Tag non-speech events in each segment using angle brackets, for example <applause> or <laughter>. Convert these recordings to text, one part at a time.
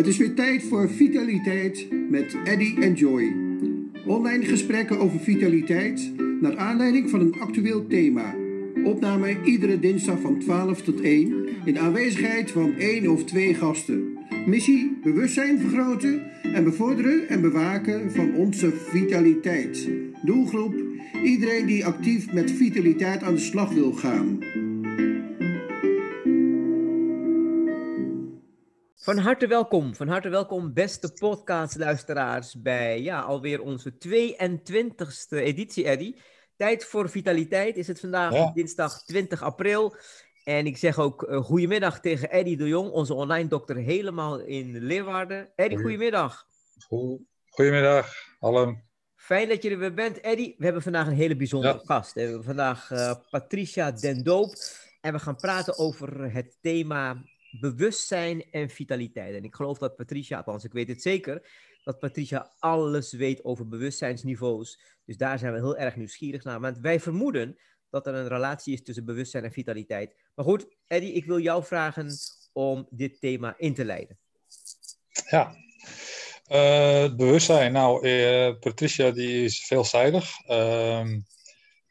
Het is weer tijd voor Vitaliteit met Eddy en Joy. Online gesprekken over vitaliteit naar aanleiding van een actueel thema. Opname iedere dinsdag van 12 tot 1 in aanwezigheid van één of twee gasten. Missie: bewustzijn vergroten en bevorderen en bewaken van onze vitaliteit. Doelgroep: iedereen die actief met vitaliteit aan de slag wil gaan. Van harte welkom, van harte welkom beste podcastluisteraars bij ja, alweer onze 22e editie, Eddy. Tijd voor Vitaliteit is het vandaag, dinsdag 20 april. En ik zeg ook uh, goedemiddag tegen Eddy de Jong, onze online dokter helemaal in Leeuwarden. Eddy, goedemiddag. Goedemiddag, allen. Fijn dat je er weer bent, Eddy. We hebben vandaag een hele bijzondere gast. We hebben vandaag uh, Patricia Den Doop. En we gaan praten over het thema bewustzijn en vitaliteit. En ik geloof dat Patricia, althans ik weet het zeker, dat Patricia alles weet over bewustzijnsniveaus. Dus daar zijn we heel erg nieuwsgierig naar. Want wij vermoeden dat er een relatie is tussen bewustzijn en vitaliteit. Maar goed, Eddy, ik wil jou vragen om dit thema in te leiden. Ja, uh, bewustzijn. Nou, uh, Patricia die is veelzijdig. Uh,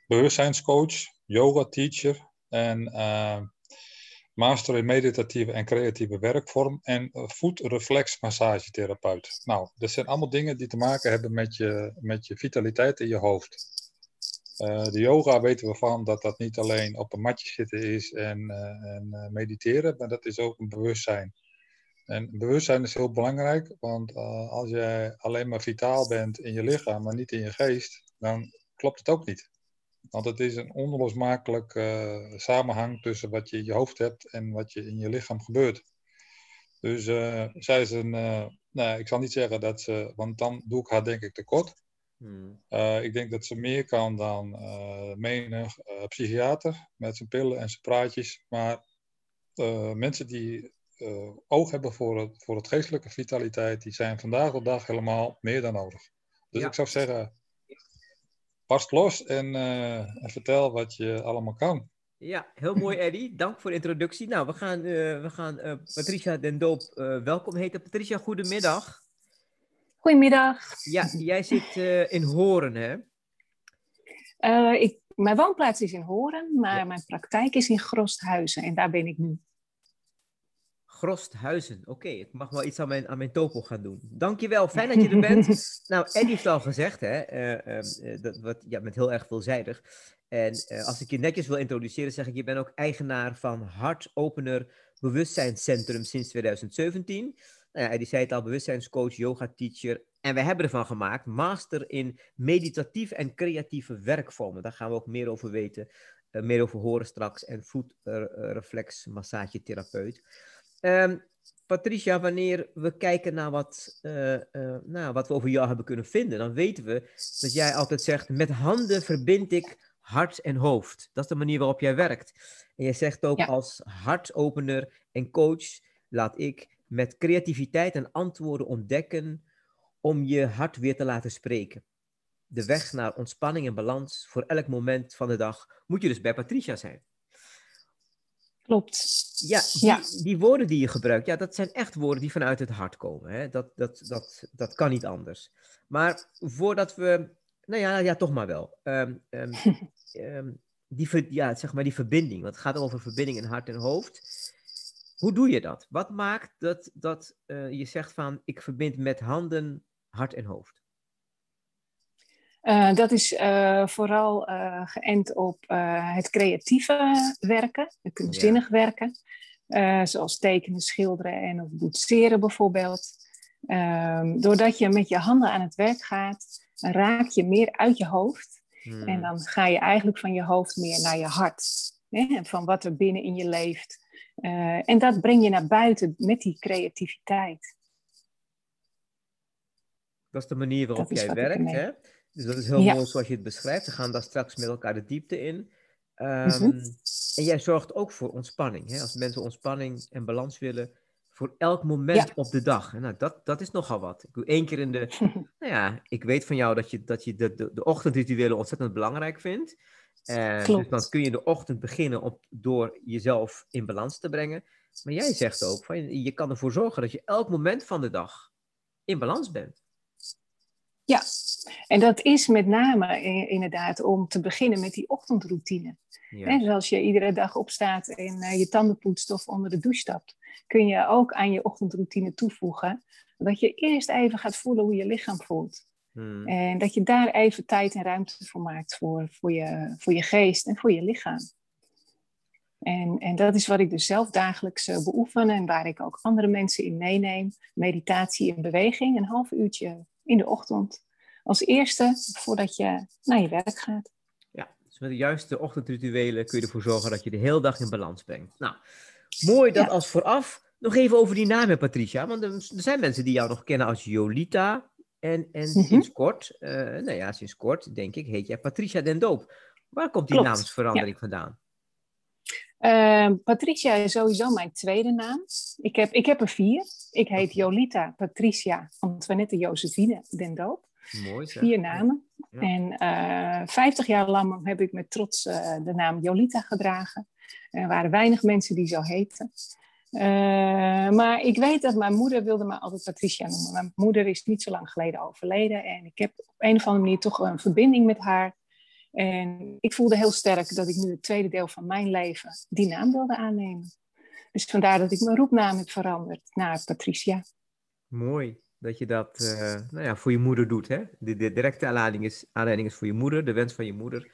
bewustzijnscoach, yoga teacher en eh, master in meditatieve en creatieve werkvorm en voetreflexmassagetherapeut. Nou, dat zijn allemaal dingen die te maken hebben met je, met je vitaliteit in je hoofd. Uh, de yoga weten we van dat dat niet alleen op een matje zitten is en, uh, en uh, mediteren, maar dat is ook een bewustzijn. En bewustzijn is heel belangrijk, want als jij alleen maar vitaal bent in je lichaam, maar niet in je geest, dan klopt het ook niet. Want het is een onlosmakelijk uh, samenhang tussen wat je in je hoofd hebt en wat je in je lichaam gebeurt. Dus uh, zij is een, uh, nou, ik zal niet zeggen dat ze, want dan doe ik haar denk ik tekort. Hmm. ik denk dat ze meer kan dan menig psychiater met zijn pillen en zijn praatjes. Maar mensen die oog hebben voor het, voor het geestelijke vitaliteit, die zijn vandaag de dag helemaal meer dan nodig. Dus ja. ik zou zeggen, barst los en, uh, en, vertel wat je allemaal kan. Ja, heel mooi <laughs> Eddy. Dank voor de introductie. Nou, we gaan, uh, we gaan uh, Patricia Den Doop welkom heten. Patricia, goedemiddag. Goedemiddag. Ja, jij zit in Horen, hè? ik, mijn woonplaats is in Horen, maar ja. mijn praktijk is in Grosthuizen en daar ben ik nu. Grosthuizen. Oké, okay, ik mag wel iets aan mijn, aan mijn topo gaan doen. Dankjewel, fijn dat je er bent. <laughs> nou, Eddie heeft al gezegd, hè, uh, uh, dat wat, ja, met heel erg veelzijdig. En uh, als ik je netjes wil introduceren, zeg ik, je bent ook eigenaar van Hartopener Bewustzijnscentrum sinds 2017. Nou ja, Eddie zei het al, bewustzijnscoach, yoga teacher. En we hebben ervan gemaakt, master in meditatief en creatieve werkvormen. Daar gaan we ook meer over weten, meer over horen straks. En voetreflexmassagetherapeut. Um, Patricia, wanneer we kijken naar wat, uh, uh, nou, wat we over jou hebben kunnen vinden, dan weten we dat jij altijd zegt: met handen verbind ik hart en hoofd. Dat is de manier waarop jij werkt. En jij zegt ook ja. als hartopener en coach laat ik met creativiteit en antwoorden ontdekken om je hart weer te laten spreken. De weg naar ontspanning en balans voor elk moment van de dag moet je dus bij Patricia zijn. Klopt. Ja, die, ja. die, woorden die je gebruikt, ja, dat zijn echt woorden die vanuit het hart komen. Hè? Dat, dat, dat, dat kan niet anders. Maar voordat we, nou ja, ja toch maar wel. Um, um, um, die, ja, zeg maar die verbinding, want het gaat over verbinding in hart en hoofd. Hoe doe je dat? Wat maakt dat, dat uh, je zegt van, ik verbind met handen, hart en hoofd? Uh, dat is uh, vooral uh, geënt op het creatieve werken, het kunstzinnig ja. werken. zoals tekenen, schilderen en of boetseren bijvoorbeeld. Ehm, doordat je met je handen aan het werk gaat, raak je meer uit je hoofd. Hmm. En dan ga je eigenlijk van je hoofd meer naar je hart. Hè? Van wat er binnen in je leeft. en dat breng je naar buiten met die creativiteit. Dat is de manier waarop jij werkt, hè? Dus dat is heel ja. mooi zoals je het beschrijft. We gaan daar straks met elkaar de diepte in. Um, mm-hmm. En jij zorgt ook voor ontspanning. Hè? Als mensen ontspanning en balans willen, voor elk moment ja. op de dag. Nou, dat, dat is nogal wat. Ik doe één keer in de. <laughs> nou ja, ik weet van jou dat je, dat je de, de, de ochtendrituelen ontzettend belangrijk vindt. Uh, dus dan kun je de ochtend beginnen op, door jezelf in balans te brengen. Maar jij zegt ook, van, je kan ervoor zorgen dat je elk moment van de dag in balans bent. Ja, en dat is met name inderdaad om te beginnen met die ochtendroutine. Ja. dus als je iedere dag opstaat en uh, je tanden poetst of onder de douche stapt, kun je ook aan je ochtendroutine toevoegen dat je eerst even gaat voelen hoe je lichaam voelt. Hmm. En dat je daar even tijd en ruimte voor maakt voor, voor, je, voor je geest en voor je lichaam. En, en dat is wat ik dus zelf dagelijks uh, beoefen en waar ik ook andere mensen in meeneem. Meditatie en beweging, een half uurtje in de ochtend. Als eerste voordat je naar je werk gaat. Ja, dus met de juiste ochtendrituelen kun je ervoor zorgen dat je de hele dag in balans brengt. Nou, mooi dat als vooraf. Nog even over die naam, Patricia. Want er zijn mensen die jou nog kennen als Jolita. En, en mhm. sinds kort, uh, nou ja, sinds kort denk ik, heet jij Patricia Den Doop. Waar komt die naamsverandering vandaan? Uh, Patricia is sowieso mijn tweede naam. Ik heb, ik heb er vier. Ik heet Jolita Patricia Antoinette Josephine Den Doop. Mooi zeg. Vier namen. En uh, vijftig jaar lang heb ik met trots uh, de naam Jolita gedragen. Er waren weinig mensen die zo heten. Uh, maar ik weet dat mijn moeder wilde me altijd Patricia noemen. Mijn moeder is niet zo lang geleden overleden. En ik heb op een of andere manier toch een verbinding met haar. En ik voelde heel sterk dat ik nu het tweede deel van mijn leven die naam wilde aannemen. Dus vandaar dat ik mijn roepnaam heb veranderd naar Patricia. Mooi dat je dat uh, nou ja, voor je moeder doet. Hè? De, de directe aanleiding is, aanleiding is voor je moeder, de wens van je moeder.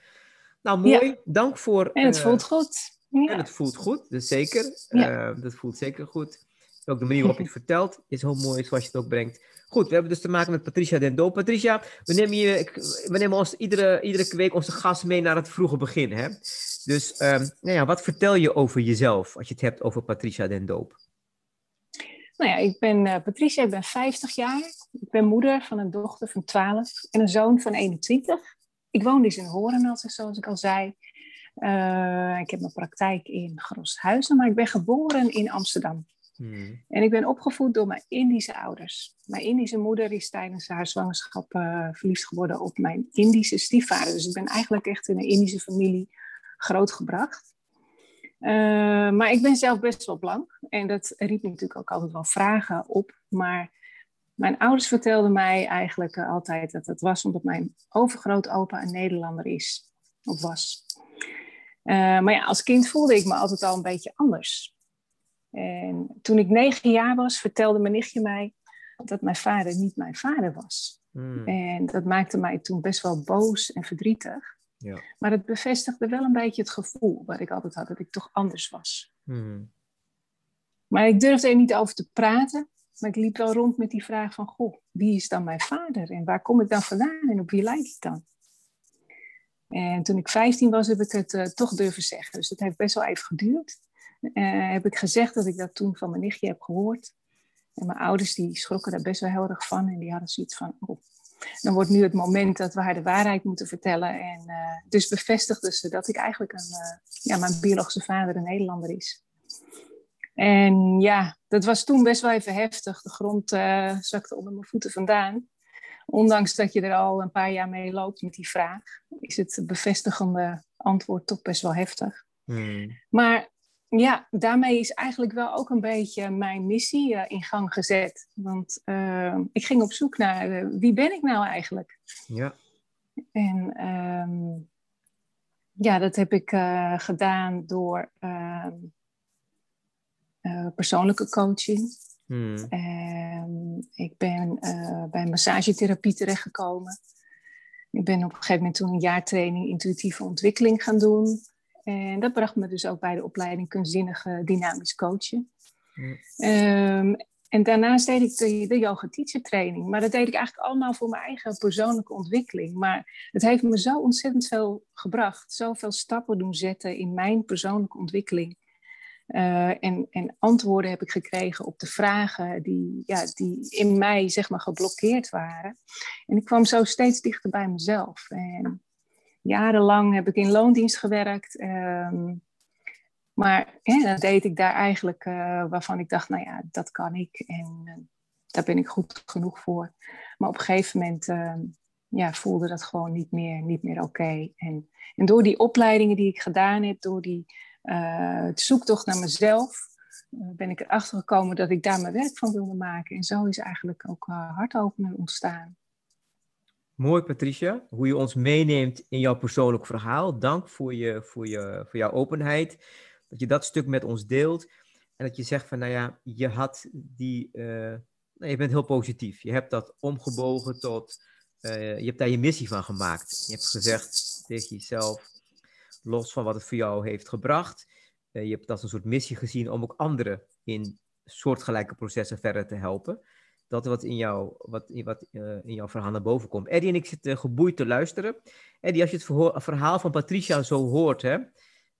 Nou, mooi. Dank voor... En het uh, voelt goed. Ja. En het voelt goed, dus zeker. Ja. Uh, dat voelt zeker goed. Ook de manier waarop je het <laughs> vertelt is heel mooi, zoals je het ook brengt. Goed, we hebben dus te maken met Patricia Dendo. Patricia, we nemen, je, we nemen ons iedere, iedere week onze gast mee naar het vroege begin. Hè? Dus um, nou ja, wat vertel je over jezelf als je het hebt over Patricia Dendo? Nou ja, ik ben uh, Patricia, ik ben 50 jaar. Ik ben moeder van een dochter van 12 en een zoon van 21. Ik woon dus in Horen, zoals ik al zei. Uh, ik heb mijn praktijk in Groshuizen, maar ik ben geboren in Amsterdam. Hmm. En ik ben opgevoed door mijn Indische ouders. Mijn Indische moeder is tijdens haar zwangerschap uh, verliefd geworden op mijn Indische stiefvader. Dus ik ben eigenlijk echt in een Indische familie grootgebracht. Uh, maar ik ben zelf best wel blank. En dat riep natuurlijk ook altijd wel vragen op. Maar mijn ouders vertelden mij eigenlijk uh, altijd dat het was omdat mijn overgrootopa een Nederlander is. Of was. Maar ja, als kind voelde ik me altijd al een beetje anders. En toen ik negen jaar was, vertelde mijn nichtje mij dat mijn vader niet mijn vader was. Hmm. En dat maakte mij toen best wel boos en verdrietig. Ja. Maar het bevestigde wel een beetje het gevoel wat ik altijd had, dat ik toch anders was. Hmm. Maar ik durfde er niet over te praten. Maar ik liep wel rond met die vraag van, goh, wie is dan mijn vader? En waar kom ik dan vandaan? En op wie lijk ik dan? En toen ik 15 was, heb ik het uh, toch durven zeggen. Dus het heeft best wel even geduurd. Uh, heb ik gezegd dat ik dat toen van mijn nichtje heb gehoord. En mijn ouders die schrokken daar best wel heel erg van. En die hadden zoiets van, oh, dan wordt nu het moment dat we haar de waarheid moeten vertellen. En uh, dus bevestigden ze dat ik eigenlijk een, ja, mijn biologische vader een Nederlander is. En ja, dat was toen best wel even heftig. De grond zakte onder mijn voeten vandaan. Ondanks dat je er al een paar jaar mee loopt met die vraag, is het bevestigende antwoord toch best wel heftig. Hmm. Maar ja, daarmee is eigenlijk wel ook een beetje mijn missie uh, in gang gezet. Want uh, ik ging op zoek naar uh, wie ben ik nou eigenlijk? Ja. En um, ja, dat heb ik gedaan door ehm, persoonlijke coaching. Hmm. Ehm, ik ben bij massagetherapie terechtgekomen. Ik ben op een gegeven moment toen een jaartraining intuïtieve ontwikkeling gaan doen. En dat bracht me dus ook bij de opleiding kunstzinnige dynamisch coachen. Ehm, en daarnaast deed ik de, de yoga teacher training. Maar dat deed ik eigenlijk allemaal voor mijn eigen persoonlijke ontwikkeling. Maar het heeft me zo ontzettend veel gebracht. Zoveel stappen doen zetten in mijn persoonlijke ontwikkeling. Uh, en, en, antwoorden heb ik gekregen op de vragen die, ja, die in mij zeg maar, geblokkeerd waren. En ik kwam zo steeds dichter bij mezelf. En jarenlang heb ik in loondienst gewerkt. Um, maar hè, dan deed ik daar eigenlijk uh, waarvan ik dacht, nou ja, dat kan ik. En uh, daar ben ik goed genoeg voor. Maar op een gegeven moment ehm, ja, voelde dat gewoon niet meer, niet meer oké. En, en door die opleidingen die ik gedaan heb, door die uh, zoektocht naar mezelf, ben ik erachter gekomen dat ik daar mijn werk van wilde maken. En zo is eigenlijk ook uh, hartopener ontstaan. Mooi, Patricia, hoe je ons meeneemt in jouw persoonlijk verhaal. Dank voor, je, voor, je, voor jouw openheid, dat je dat stuk met ons deelt. En dat je zegt van, nou ja, je had die, uh, nou, je bent heel positief. Je hebt dat omgebogen tot, uh, je hebt daar je missie van gemaakt. Je hebt gezegd tegen jezelf, los van wat het voor jou heeft gebracht, uh, je hebt dat als een soort missie gezien om ook anderen in soortgelijke processen verder te helpen dat wat in, jou, wat, wat, uh, in jouw verhaal naar boven komt. Eddie en ik zitten geboeid te luisteren. Eddie, als je het verhaal van Patricia zo hoort, hè,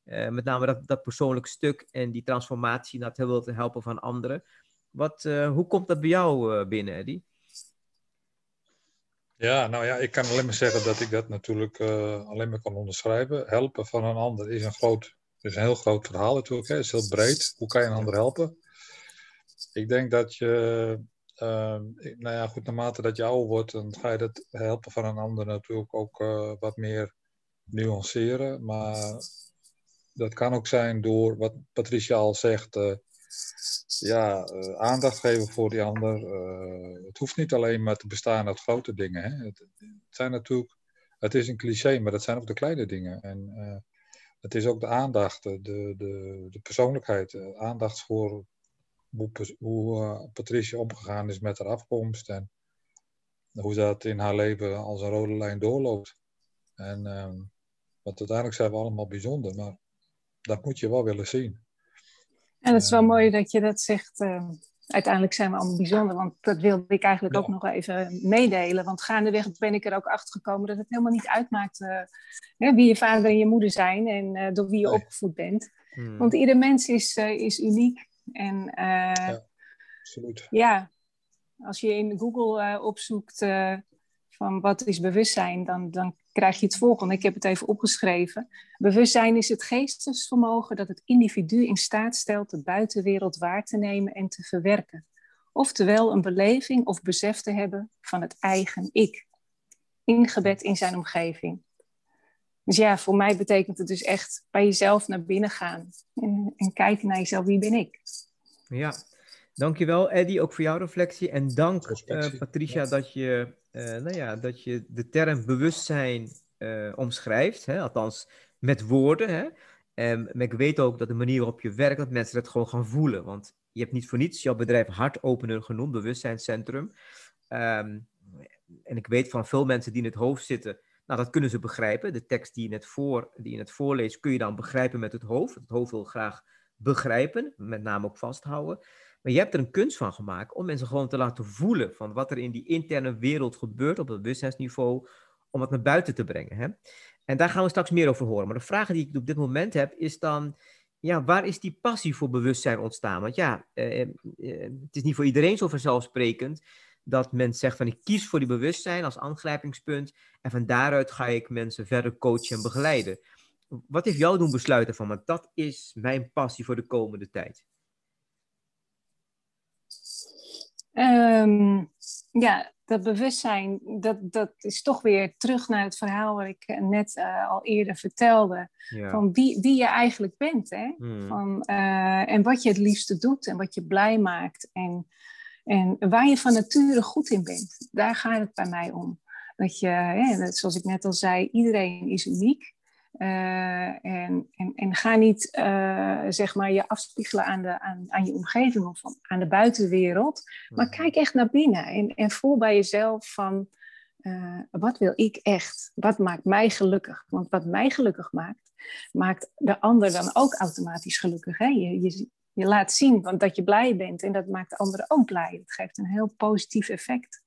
uh, met name dat, dat persoonlijk stuk en die transformatie naar het helpen van anderen. Wat, uh, hoe komt dat bij jou binnen, Eddie? Ja, nou ja, ik kan alleen maar zeggen dat ik dat natuurlijk alleen maar kan onderschrijven. Helpen van een ander is een groot, is een heel groot verhaal natuurlijk. Hè. Het is heel breed. Hoe kan je een ander helpen? Ik denk dat je uh, nou ja, goed, naarmate dat ouder wordt, dan ga je het helpen van een ander natuurlijk ook uh, wat meer nuanceren. Maar dat kan ook zijn door wat Patricia al zegt, uh, ja, aandacht geven voor die ander. het hoeft niet alleen maar te bestaan uit grote dingen. Hè. Het, het, zijn natuurlijk, het is een cliché, maar dat zijn ook de kleine dingen. En het is ook de aandacht, de, de, de persoonlijkheid, aandacht voor hoe, hoe uh, Patricia omgegaan is met haar afkomst en hoe dat in haar leven als een rode lijn doorloopt. En um, want uiteindelijk zijn we allemaal bijzonder, maar dat moet je wel willen zien. En het is wel uh, mooi dat je dat zegt. Uh, uiteindelijk zijn we allemaal bijzonder, want dat wilde ik eigenlijk ja. ook nog even meedelen. Want gaandeweg ben ik er ook achter gekomen dat het helemaal niet uitmaakt uh, wie je vader en je moeder zijn en uh, door wie je nee. opgevoed bent. Hmm. Want ieder mens is, uh, is uniek. En uh, ja, absoluut. ja, als je in Google uh, opzoekt uh, van wat is bewustzijn, dan, dan krijg je het volgende. Ik heb het even opgeschreven. Bewustzijn is het geestesvermogen dat het individu in staat stelt de buitenwereld waar te nemen en te verwerken. Oftewel een beleving of besef te hebben van het eigen ik, ingebed in zijn omgeving. Dus ja, voor mij betekent het dus echt bij jezelf naar binnen gaan en, en kijken naar jezelf, wie ben ik? Ja, dankjewel Eddie, ook voor jouw reflectie. En dank uh, Patricia dat, je, uh, nou ja, dat je de term bewustzijn uh, omschrijft, hè? althans met woorden. Hè? En, maar ik weet ook dat de manier waarop je werkt, dat mensen het gewoon gaan voelen. Want je hebt niet voor niets jouw bedrijf Hartopener genoemd, Bewustzijnscentrum. Um, en ik weet van veel mensen die in het hoofd zitten, nou, dat kunnen ze begrijpen. De tekst die je net, voor, die je net voorleest, kun je dan begrijpen met het hoofd. Het hoofd wil graag begrijpen, met name ook vasthouden. Maar je hebt er een kunst van gemaakt om mensen gewoon te laten voelen van wat er in die interne wereld gebeurt op het bewustzijnsniveau, om het naar buiten te brengen. Hè? En daar gaan we straks meer over horen. Maar de vraag die ik op dit moment heb, is dan, ja, waar is die passie voor bewustzijn ontstaan? Want ja, eh, eh, het is niet voor iedereen zo vanzelfsprekend dat men zegt van ik kies voor die bewustzijn als aangrijpingspunt en van daaruit ga ik mensen verder coachen en begeleiden. Wat heeft jou doen besluiten van, want dat is mijn passie voor de komende tijd? Um, ja, dat bewustzijn, dat, dat is toch weer terug naar het verhaal wat ik net uh, al eerder vertelde. Ja. Van wie, wie je eigenlijk bent. Hè? Hmm. Van, uh, en wat je het liefste doet en wat je blij maakt. En en waar je van nature goed in bent, daar gaat het bij mij om. Dat je, zoals ik net al zei, iedereen is uniek. Uh, en, en, en ga niet uh, zeg maar je afspiegelen aan, de, aan, aan je omgeving of aan de buitenwereld. Maar mhm. kijk echt naar binnen en, en voel bij jezelf van uh, wat wil ik echt? Wat maakt mij gelukkig? Want wat mij gelukkig maakt, maakt de ander dan ook automatisch gelukkig. Hè? Je, je, je laat zien want dat je blij bent en dat maakt anderen ook blij. Het geeft een heel positief effect.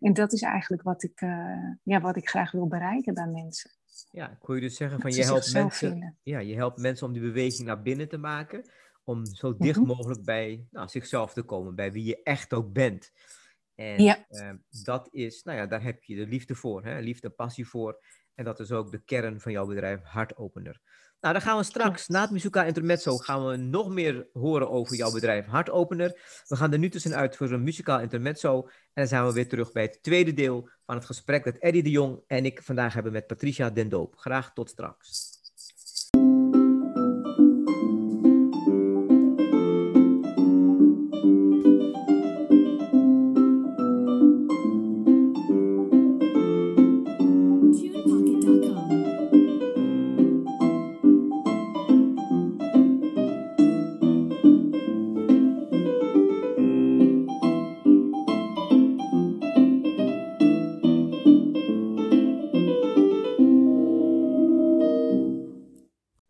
En dat is eigenlijk wat ik, uh, ja, wat ik graag wil bereiken bij mensen. Ja, ik je dus zeggen van je helpt, mensen, ja, je helpt mensen om die beweging naar binnen te maken. Om zo dicht mm -hmm. mogelijk bij nou, zichzelf te komen, bij wie je echt ook bent. En ja. uh, dat is, nou ja, daar heb je de liefde voor, hè? liefde passie voor. En dat is ook de kern van jouw bedrijf, Hartopener. Nou, dan gaan we straks, na het Misuka Intermezzo, gaan we nog meer horen over jouw bedrijf Hartopener. We gaan er nu tussenuit voor een muzikaal intermezzo. En dan zijn we weer terug bij het tweede deel van het gesprek dat Eddie de Jong en ik vandaag hebben met Patricia Den Doop. Graag tot straks.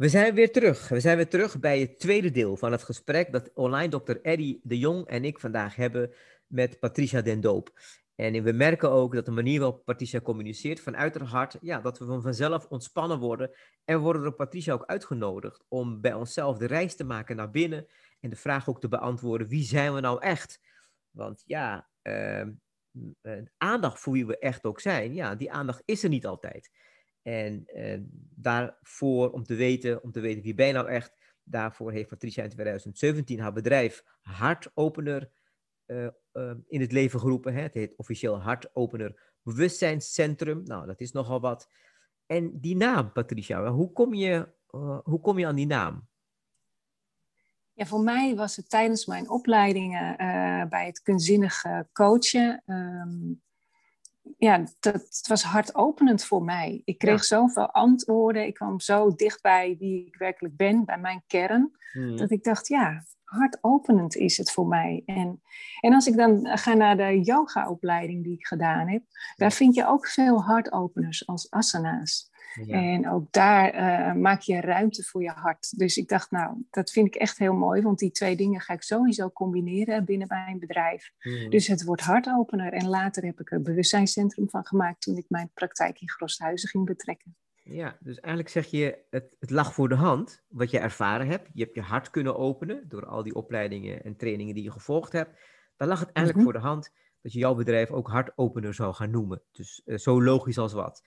We zijn weer terug. We zijn weer terug bij het tweede deel van het gesprek dat online dokter Eddie de Jong en ik vandaag hebben met Patricia Den Doop. En we merken ook dat de manier waarop Patricia communiceert vanuit haar hart, ja, dat we van vanzelf ontspannen worden. En worden door Patricia ook uitgenodigd om bij onszelf de reis te maken naar binnen en de vraag ook te beantwoorden, wie zijn we nou echt? Want ja, uh, aandacht voor wie we echt ook zijn, ja, die aandacht is er niet altijd. En uh, daarvoor, om te weten, om te weten wie ben je nou echt, daarvoor heeft Patricia in 2017 haar bedrijf Hartopener uh, in het leven geroepen. Hè? Het heet officieel Hartopener Bewustzijnscentrum. Nou, dat is nogal wat. En die naam, Patricia, hoe kom je, hoe kom je aan die naam? Ja, voor mij was het tijdens mijn opleidingen bij het kunstzinnig coachen um, ja, dat was hartopenend voor mij. Ik kreeg zoveel antwoorden. Ik kwam zo dichtbij wie ik werkelijk ben, bij mijn kern. Hmm. Dat ik dacht, ja, hartopenend is het voor mij. En, en als ik dan ga naar de yogaopleiding die ik gedaan heb, daar vind je ook veel hartopeners als asana's. En ook daar uh, maak je ruimte voor je hart. Dus ik dacht, nou, dat vind ik echt heel mooi, want die twee dingen ga ik sowieso combineren binnen mijn bedrijf. Mhm. Dus het wordt hartopener. En later heb ik er bewustzijnscentrum van gemaakt toen ik mijn praktijk in Grosthuizen ging betrekken. Ja, dus eigenlijk zeg je, het, het lag voor de hand wat je ervaren hebt. Je hebt je hart kunnen openen door al die opleidingen en trainingen die je gevolgd hebt. Dan lag het eigenlijk mhm. voor de hand dat je jouw bedrijf ook hartopener zou gaan noemen. Dus uh, zo logisch als wat.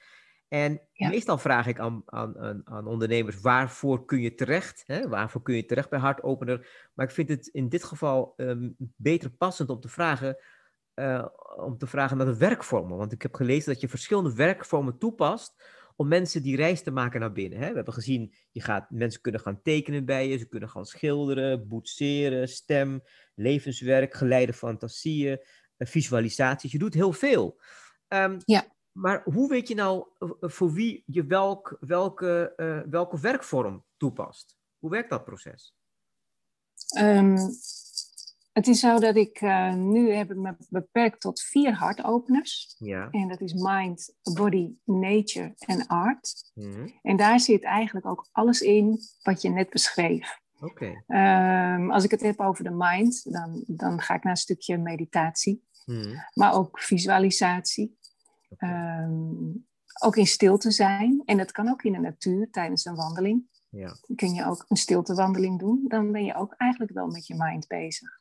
En meestal vraag ik aan, aan, aan, ondernemers, waarvoor kun je terecht? Hè? Waarvoor kun je terecht bij hartopener? Maar ik vind het in dit geval um, beter passend om te vragen, uh, om te vragen naar de werkvormen. Want ik heb gelezen dat je verschillende werkvormen toepast om mensen die reis te maken naar binnen. Hè? We hebben gezien, je gaat, mensen kunnen gaan tekenen bij je, ze kunnen gaan schilderen, boetseren, stem, levenswerk, geleide fantasieën, eh, visualisaties. Je doet heel veel. Um, ja. Maar hoe weet je nou eh, eh, voor wie je welk, welke, uh, welke werkvorm toepast? Hoe werkt dat proces? Um, het is zo dat ik uh, nu heb ik me beperkt tot vier hartopeners. Ja. En dat is mind, body, nature en art. Mm En daar zit eigenlijk ook alles in wat je net beschreef. Oké. Okay. Um, als ik het heb over de mind, dan, dan ga ik naar een stukje meditatie. Mm. Maar ook visualisatie. Ehm, ook in stilte zijn. En dat kan ook in de natuur tijdens een wandeling. Ja. kun je ook een stiltewandeling doen. Dan ben je ook eigenlijk wel met je mind bezig.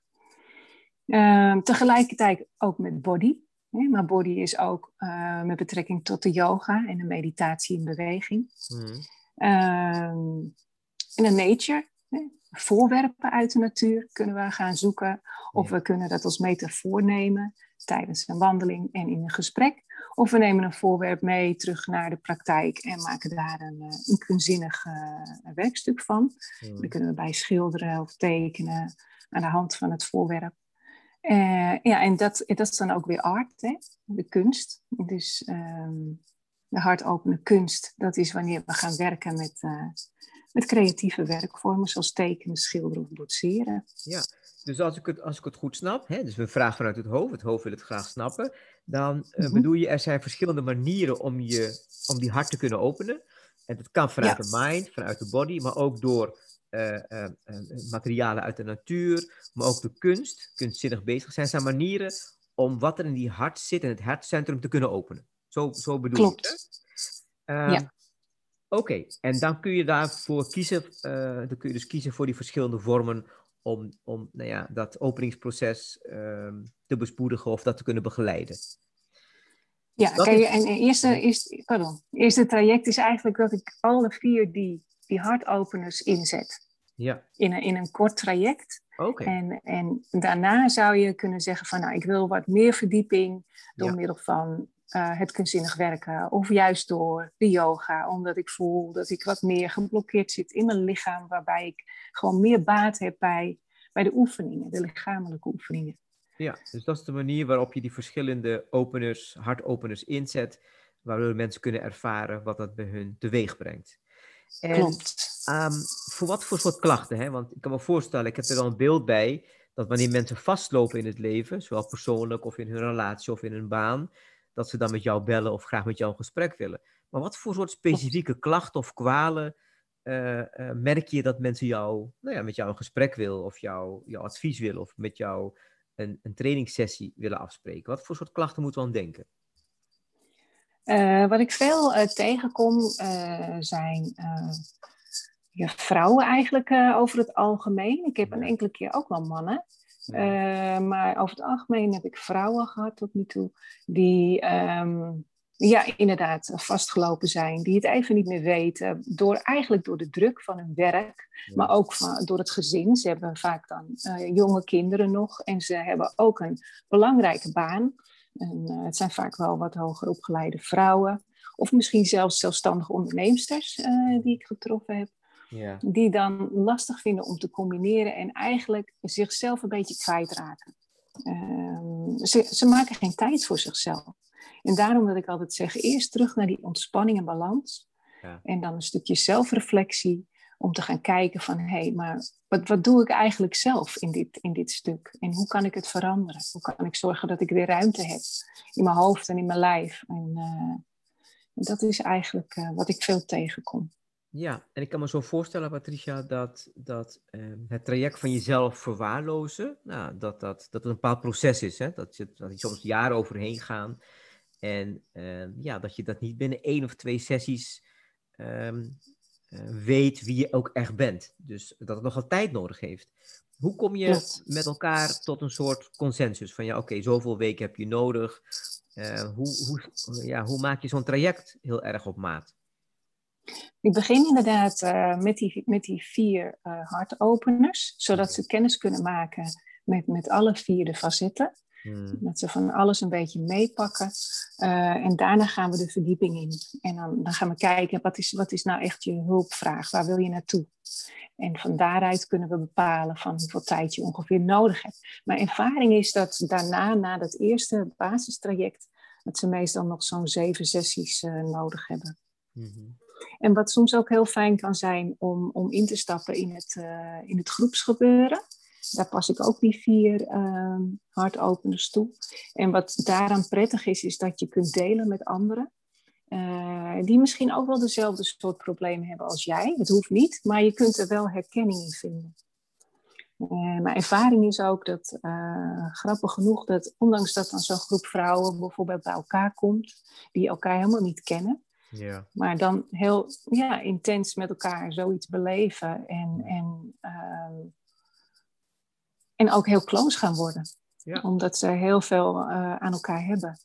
Um, tegelijkertijd ook met body. Hè? Maar body is ook uh, met betrekking tot de yoga en de meditatie in beweging. Mm. Um, en de nature. Hè? Voorwerpen uit de natuur kunnen we gaan zoeken. Of we kunnen dat als metafoor nemen tijdens een wandeling en in een gesprek. Of we nemen een voorwerp mee terug naar de praktijk en maken daar een, eh, een kunstzinnig uh, werkstuk van. Hmm. Dan kunnen we bij schilderen of tekenen aan de hand van het voorwerp. Uh, ja, en dat, dat is dan ook weer art, hè? de kunst. Dus um, de hartopene kunst, dat is wanneer we gaan werken met, met creatieve werkvormen, zoals tekenen, schilderen of boetseren. Ja, dus als ik het, als ik het goed snap, hè, dus we vragen vanuit het hoofd, het hoofd wil het graag snappen, dan uh, bedoel je, er zijn verschillende manieren om, je, om die hart te kunnen openen. En dat kan vanuit de mind, vanuit de body, maar ook door uh, uh, materialen uit de natuur, maar ook de kunst, kunstzinnig bezig zijn. zijn manieren om wat er in die hart zit, in het hartcentrum, te kunnen openen. Zo, zo bedoel Klopt. je ehm, ja. Oké, en dan kun je daarvoor kiezen, dan kun je dus kiezen voor die verschillende vormen om, om nou ja, dat openingsproces um, te bespoedigen of dat te kunnen begeleiden. Ja, kijk, en eerste, eerste, pardon, eerste traject is eigenlijk dat ik alle vier die, die hartopeners inzet. Ja. In, een, in een kort traject. Okay. En, en daarna zou je kunnen zeggen van nou, ik wil wat meer verdieping door middel van uh, het kunstzinnig werken. Of juist door de yoga, omdat ik voel dat ik wat meer geblokkeerd zit in mijn lichaam, waarbij ik gewoon meer baat heb bij, bij de oefeningen, de lichamelijke oefeningen. Ja, dus dat is de manier waarop je die verschillende openers, hartopeners inzet, waardoor mensen kunnen ervaren wat dat bij hun teweeg brengt. En, Klopt. Um, voor wat voor soort klachten? Hè? Want ik kan me voorstellen, ik heb er wel een beeld bij, dat wanneer mensen vastlopen in het leven, zowel persoonlijk of in hun relatie of in hun baan, dat ze dan met jou bellen of graag met jou een gesprek willen. Maar wat voor soort specifieke klachten of kwalen merk je dat mensen jou, nou ja, met jou een gesprek willen of jou, jouw advies willen of met jou een, een trainingssessie willen afspreken? Wat voor soort klachten moeten we aan denken? wat ik veel tegenkom zijn ja, vrouwen eigenlijk over het algemeen. Ik heb een enkele keer ook wel mannen. Uh, maar over het algemeen heb ik vrouwen gehad tot nu toe die ehm, ja, inderdaad vastgelopen zijn, die het even niet meer weten, door, eigenlijk door de druk van hun werk, maar ook van, door het gezin. Ze hebben vaak dan uh, jonge kinderen nog en ze hebben ook een belangrijke baan. En, uh, het zijn vaak wel wat hoger opgeleide vrouwen, of misschien zelfs zelfstandige onderneemsters die ik getroffen heb. Ja. Die dan lastig vinden om te combineren en eigenlijk zichzelf een beetje kwijtraken. Um, ze, ze maken geen tijd voor zichzelf. En daarom dat ik altijd zeg, eerst terug naar die ontspanning en balans. Ja. En dan een stukje zelfreflectie om te gaan kijken van, hé, hey, maar wat, wat doe ik eigenlijk zelf in dit, in dit stuk? En hoe kan ik het veranderen? Hoe kan ik zorgen dat ik weer ruimte heb in mijn hoofd en in mijn lijf? En uh, dat is eigenlijk uh, wat ik veel tegenkom. Ja, en ik kan me zo voorstellen, Patricia, dat, dat ehm, het traject van jezelf verwaarlozen, nou, dat, dat, dat een bepaald proces is. Hè? Dat, je, dat je soms jaren overheen gaan. En ehm, ja, dat je dat niet binnen één of twee sessies ehm, eh, weet wie je ook echt bent. Dus dat het nogal tijd nodig heeft. Hoe kom je met elkaar tot een soort consensus van ja, oké, zoveel weken heb je nodig. Uh, hoe, hoe, ja, hoe maak je zo'n traject heel erg op maat? Ik begin inderdaad uh, met, die, met die vier uh, hartopeners, zodat ze kennis kunnen maken met, met alle vier de facetten. Hmm. Dat ze van alles een beetje meepakken. Uh, en daarna gaan we de verdieping in. En dan, dan gaan we kijken, wat is, wat is nou echt je hulpvraag? Waar wil je naartoe? En van daaruit kunnen we bepalen van hoeveel tijd je ongeveer nodig hebt. Mijn ervaring is dat daarna, na dat eerste basistraject, dat ze meestal nog zo'n zeven sessies nodig hebben. Mm en wat soms ook heel fijn kan zijn om, om in te stappen in het, uh, in het groepsgebeuren. Daar pas ik ook die vier uh, hartopeners toe. En wat daaraan prettig is, is dat je kunt delen met anderen. Uh, die misschien ook wel dezelfde soort problemen hebben als jij. Het hoeft niet, maar je kunt er wel herkenning in vinden. Uh, mijn ervaring is ook dat, grappig genoeg, dat ondanks dat dan zo'n groep vrouwen bijvoorbeeld bij elkaar komt, die elkaar helemaal niet kennen, ja. Maar dan heel ja, intens met elkaar zoiets beleven en, en, uh, en ook heel close gaan worden. Ja. Omdat ze heel veel uh, aan elkaar hebben.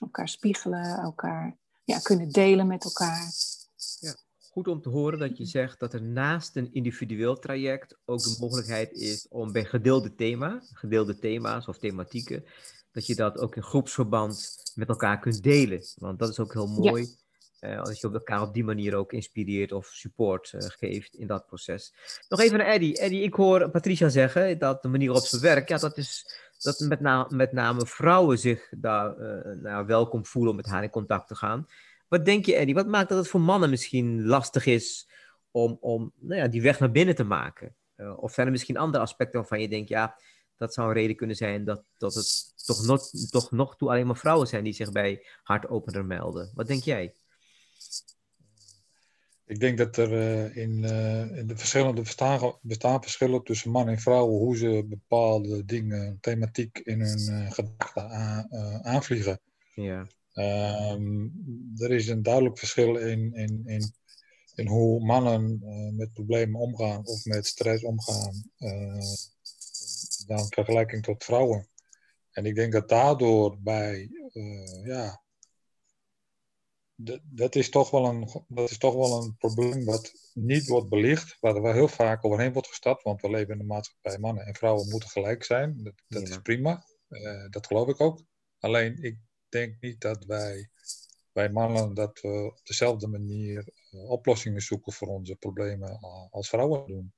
Elkaar spiegelen, elkaar ja, kunnen delen met elkaar. Ja. Goed om te horen dat je zegt dat er naast een individueel traject ook de mogelijkheid is om bij gedeelde thema, gedeelde thema's of thematieken, dat je dat ook in groepsverband met elkaar kunt delen. Want dat is ook heel mooi. Ja uh, als je elkaar op die manier ook inspireert of support uh, geeft in dat proces. Nog even naar Eddie. Eddie, ik hoor Patricia zeggen dat de manier waarop ze werkt, ja, dat is dat met, met name vrouwen zich daar nou, welkom voelen om met haar in contact te gaan. Wat denk je, Eddie? Wat maakt dat het voor mannen misschien lastig is om, om nou ja, die weg naar binnen te maken? of zijn er misschien andere aspecten waarvan je denkt, ja, dat zou een reden kunnen zijn dat, dat het toch nog, toch nog toe alleen maar vrouwen zijn die zich bij hartopener melden? Wat denk jij? Ik denk dat er uh, in, uh, in, de verschillende bestaan, bestaan verschillen tussen man en vrouw, hoe ze bepaalde dingen, thematiek in hun uh, gedachten aan, aanvliegen. Ja. Um, er is een duidelijk verschil in, in, in, in hoe mannen met problemen omgaan of met stress omgaan, dan vergelijking tot vrouwen. En ik denk dat daardoor bij ja, dat, is toch wel een, dat is toch wel een probleem wat niet wordt belicht, waar er wel heel vaak overheen wordt gestapt, want we leven in een maatschappij, mannen en vrouwen moeten gelijk zijn. Dat, dat is prima, uh, dat geloof ik ook. Alleen ik denk niet dat wij, wij mannen, dat we op dezelfde manier uh, oplossingen zoeken voor onze problemen als vrouwen doen.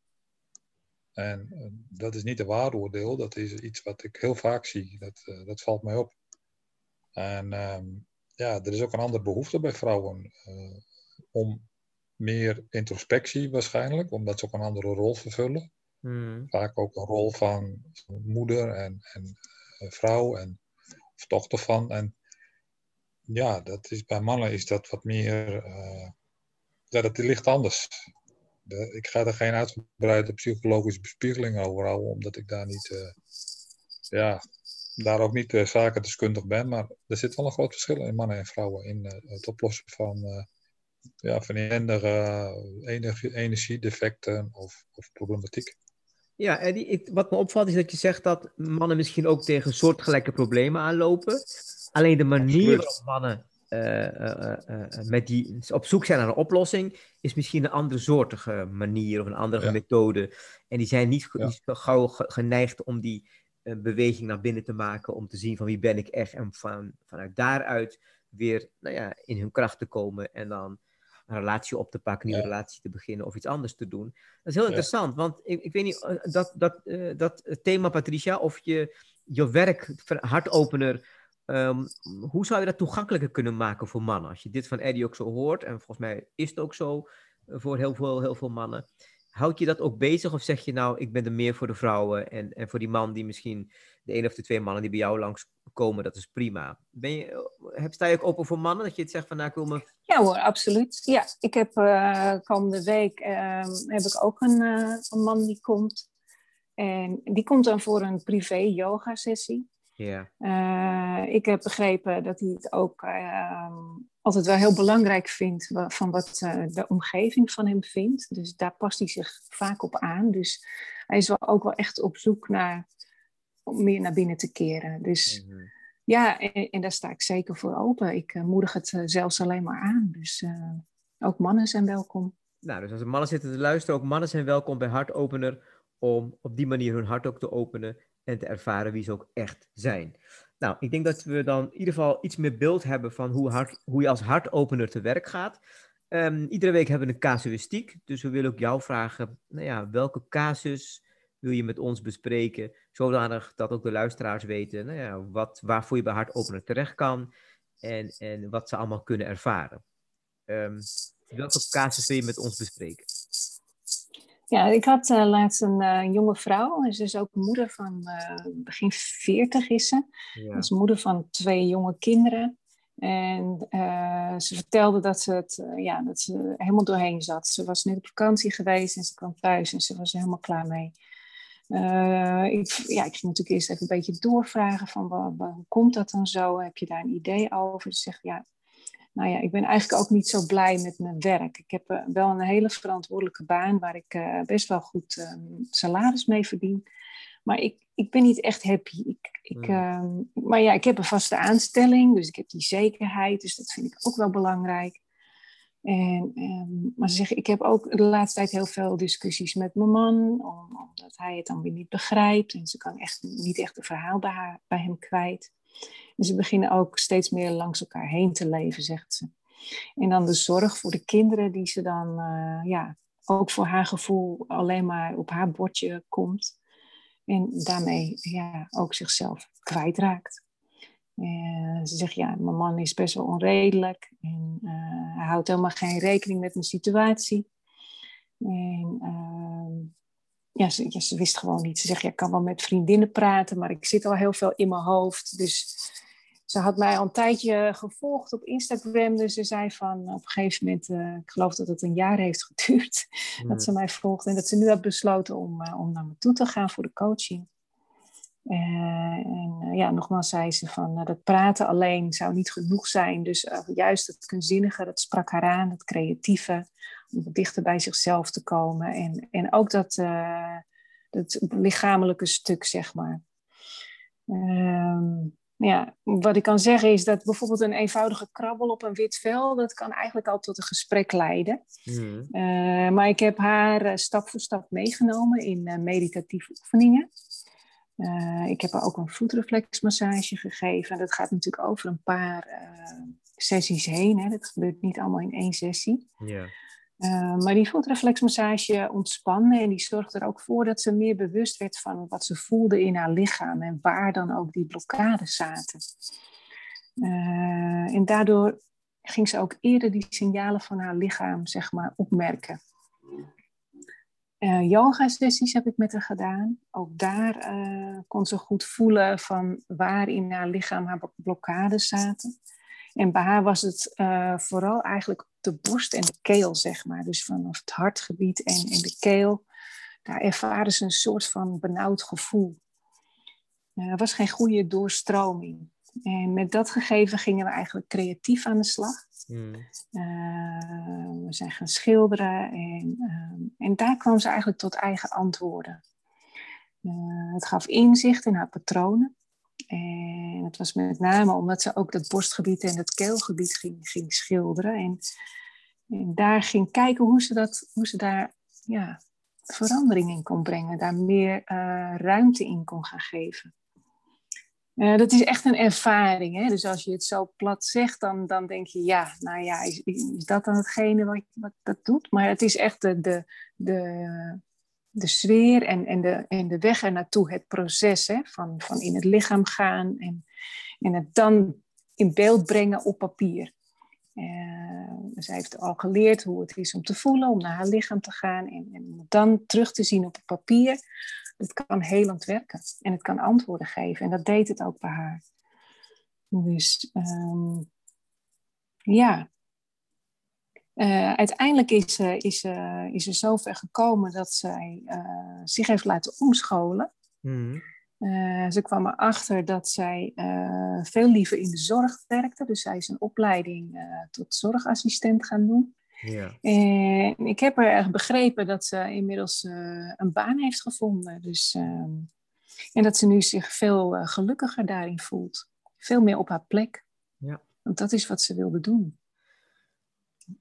En uh, dat is niet een waardeoordeel, dat is iets wat ik heel vaak zie. Dat, dat valt mij op. En ehm, ja, er is ook een andere behoefte bij vrouwen uh, om meer introspectie waarschijnlijk, omdat ze ook een andere rol vervullen. Hmm. Vaak ook een rol van moeder en, en uh, vrouw en of dochter van. En ja, dat is, bij mannen is dat wat meer, uh, ja, dat ligt anders. ik ga er geen uitgebreide psychologische bespiegeling over houden, omdat ik daar niet, uh, ja, daar ook niet uh, zakendeskundig ben. Maar er zit wel een groot verschil in mannen en vrouwen in het oplossen van ja, van energie, energiedefecten of, of problematiek. Ja, Eddie, ik, wat me opvalt is dat je zegt dat mannen misschien ook tegen soortgelijke problemen aanlopen. Alleen de manier waarop mannen uh, met die, op zoek zijn naar een oplossing, is misschien een andere soortige manier of een andere methode. En die zijn niet, niet zo gauw geneigd om die beweging naar binnen te maken, om te zien van wie ben ik echt en van, vanuit daaruit weer nou ja, in hun kracht te komen en dan een relatie op te pakken, een nieuwe relatie te beginnen of iets anders te doen. Dat is heel interessant, want ik, ik weet niet, eh, dat, dat, uh, dat thema Patricia, of je je werk, hartopener, um, hoe zou je dat toegankelijker kunnen maken voor mannen? Als je dit van Eddie ook zo hoort, en volgens mij is het ook zo eh, voor heel veel, heel veel mannen. Houd je dat ook bezig of zeg je nou, ik ben er meer voor de vrouwen en, en voor die man die misschien de een of de twee mannen die bij jou langskomen, dat is prima. Ben je, heb, sta je ook open voor mannen dat je het zegt van nou, ik wil me... Ja hoor, absoluut. Ja, ik heb uh, komende week uh, heb ik ook een, uh, een man die komt. En die komt dan voor een privé yoga sessie. Ja. Uh, ik heb begrepen dat hij het ook uh, altijd wel heel belangrijk vindt van wat uh, de omgeving van hem vindt. Dus daar past hij zich vaak op aan. Dus hij is wel ook wel echt op zoek naar om meer naar binnen te keren. Dus mm -hmm. ja, en, en, daar sta ik zeker voor open. Ik moedig het zelfs alleen maar aan. Dus ook mannen zijn welkom. Nou, dus als er mannen zitten te luisteren, ook mannen zijn welkom bij Hartopener om op die manier hun hart ook te openen en te ervaren wie ze ook echt zijn. Nou, ik denk dat we dan in ieder geval iets meer beeld hebben van hoe, hart, hoe je als hartopener te werk gaat. Um, iedere week hebben we een casuïstiek, dus we willen ook jou vragen, nou ja, welke casus wil je met ons bespreken, zodanig dat ook de luisteraars weten nou ja, wat, waarvoor je bij hartopener terecht kan en, en wat ze allemaal kunnen ervaren. Um, welke casus wil je met ons bespreken? Ja, ik had uh, laatst een uh, jonge vrouw. Ze is ook moeder van uh, begin 40 is ze. Ja. Ze is moeder van twee jonge kinderen. En ze vertelde dat ze, het, ja, dat ze helemaal doorheen zat. Ze was net op vakantie geweest en ze kwam thuis en ze was er helemaal klaar mee. ik, ja, ik ging natuurlijk eerst even een beetje doorvragen van hoe komt dat dan zo? Heb je daar een idee over? Ze zegt ja, nou ja, ik ben eigenlijk ook niet zo blij met mijn werk. Ik heb uh, wel een hele verantwoordelijke baan waar ik uh, best wel goed um, salaris mee verdien. Maar ik, ik ben niet echt happy. Ik, ik, um, maar ja, ik heb een vaste aanstelling, dus ik heb die zekerheid. Dus dat vind ik ook wel belangrijk. En, um, maar ze zeggen, ik heb ook de laatste tijd heel veel discussies met mijn man, omdat hij het dan weer niet begrijpt. En ze kan echt niet echt een verhaal bij, haar, bij hem kwijt. En ze beginnen ook steeds meer langs elkaar heen te leven, zegt ze. En dan de zorg voor de kinderen, die ze dan uh, ja, ook voor haar gevoel alleen maar op haar bordje komt. En daarmee ja, ook zichzelf kwijtraakt. Uh, ze zegt, ja, mijn man is best wel onredelijk. En uh, hij houdt helemaal geen rekening met mijn situatie. En ehm, ja, ze, wist gewoon niet. Ze zegt, ja, ik kan wel met vriendinnen praten, maar ik zit al heel veel in mijn hoofd. Dus ze had mij al een tijdje gevolgd op Instagram. Dus ze zei van op een gegeven moment, uh, ik geloof dat het een jaar heeft <laughs> geduurd, dat ze mij volgde. En dat ze nu had besloten om, uh, om naar me toe te gaan voor de coaching. Uh, en ja, nogmaals zei ze van dat praten alleen zou niet genoeg zijn. Dus juist het kunstzinnige, dat sprak haar aan, het creatieve, dichter bij zichzelf te komen. En, en ook dat, dat lichamelijke stuk, zeg maar. Um, ja, wat ik kan zeggen is dat bijvoorbeeld een eenvoudige krabbel op een wit vel, dat kan eigenlijk al tot een gesprek leiden. Mm. Uh, maar ik heb haar uh, stap voor stap meegenomen in meditatieve oefeningen. ik heb haar ook een voetreflexmassage gegeven. En dat gaat natuurlijk over een paar sessies heen. Hè. Dat gebeurt niet allemaal in één sessie. Yeah. Uh, maar die voetreflexmassage ontspannen en die zorgde er ook voor dat ze meer bewust werd van wat ze voelde in haar lichaam en waar dan ook die blokkades zaten. Uh, en daardoor ging ze ook eerder die signalen van haar lichaam zeg maar, opmerken. Uh, yoga-sessies heb ik met haar gedaan. Ook daar kon ze goed voelen van waar in haar lichaam haar blokkades zaten. En bij haar was het uh, vooral eigenlijk de borst en de keel, zeg maar. Dus vanaf het hartgebied en, en de keel, daar ervaren ze een soort van benauwd gevoel. Uh, er was geen goede doorstroming. En met dat gegeven gingen we eigenlijk creatief aan de slag. Mm. Uh, we zijn gaan schilderen en, uh, en daar kwam ze eigenlijk tot eigen antwoorden. Uh, het gaf inzicht in haar patronen. En het was met name omdat ze ook dat borstgebied en het keelgebied ging, ging schilderen. En, en daar ging kijken hoe ze, dat, hoe ze daar ja, verandering in kon brengen. Daar meer ruimte in kon gaan geven. Uh, dat is echt een ervaring. Hè? Dus als je het zo plat zegt, dan, dan denk je, ja, nou ja, is, is dat dan hetgene wat, wat dat doet? Maar het is echt de, de, de, de sfeer en, en, de, en de weg er naartoe, het proces hè? Van, van in het lichaam gaan en, en het dan in beeld brengen op papier. Uh, zij heeft al geleerd hoe het is om te voelen, om naar haar lichaam te gaan en, en dan terug te zien op het papier het kan helend werken en het kan antwoorden geven. En dat deed het ook bij haar. Dus um, ja. Uh, uiteindelijk is, uh, is, uh, is er zover gekomen dat zij zich heeft laten omscholen. Mm. ze kwam erachter dat zij veel liever in de zorg werkte. Dus zij is een opleiding tot zorgassistent gaan doen. Ja. En ik heb er begrepen dat ze inmiddels een baan heeft gevonden. Dus, uh, en dat ze nu zich veel gelukkiger daarin voelt. Veel meer op haar plek. Ja. Want dat is wat ze wilde doen.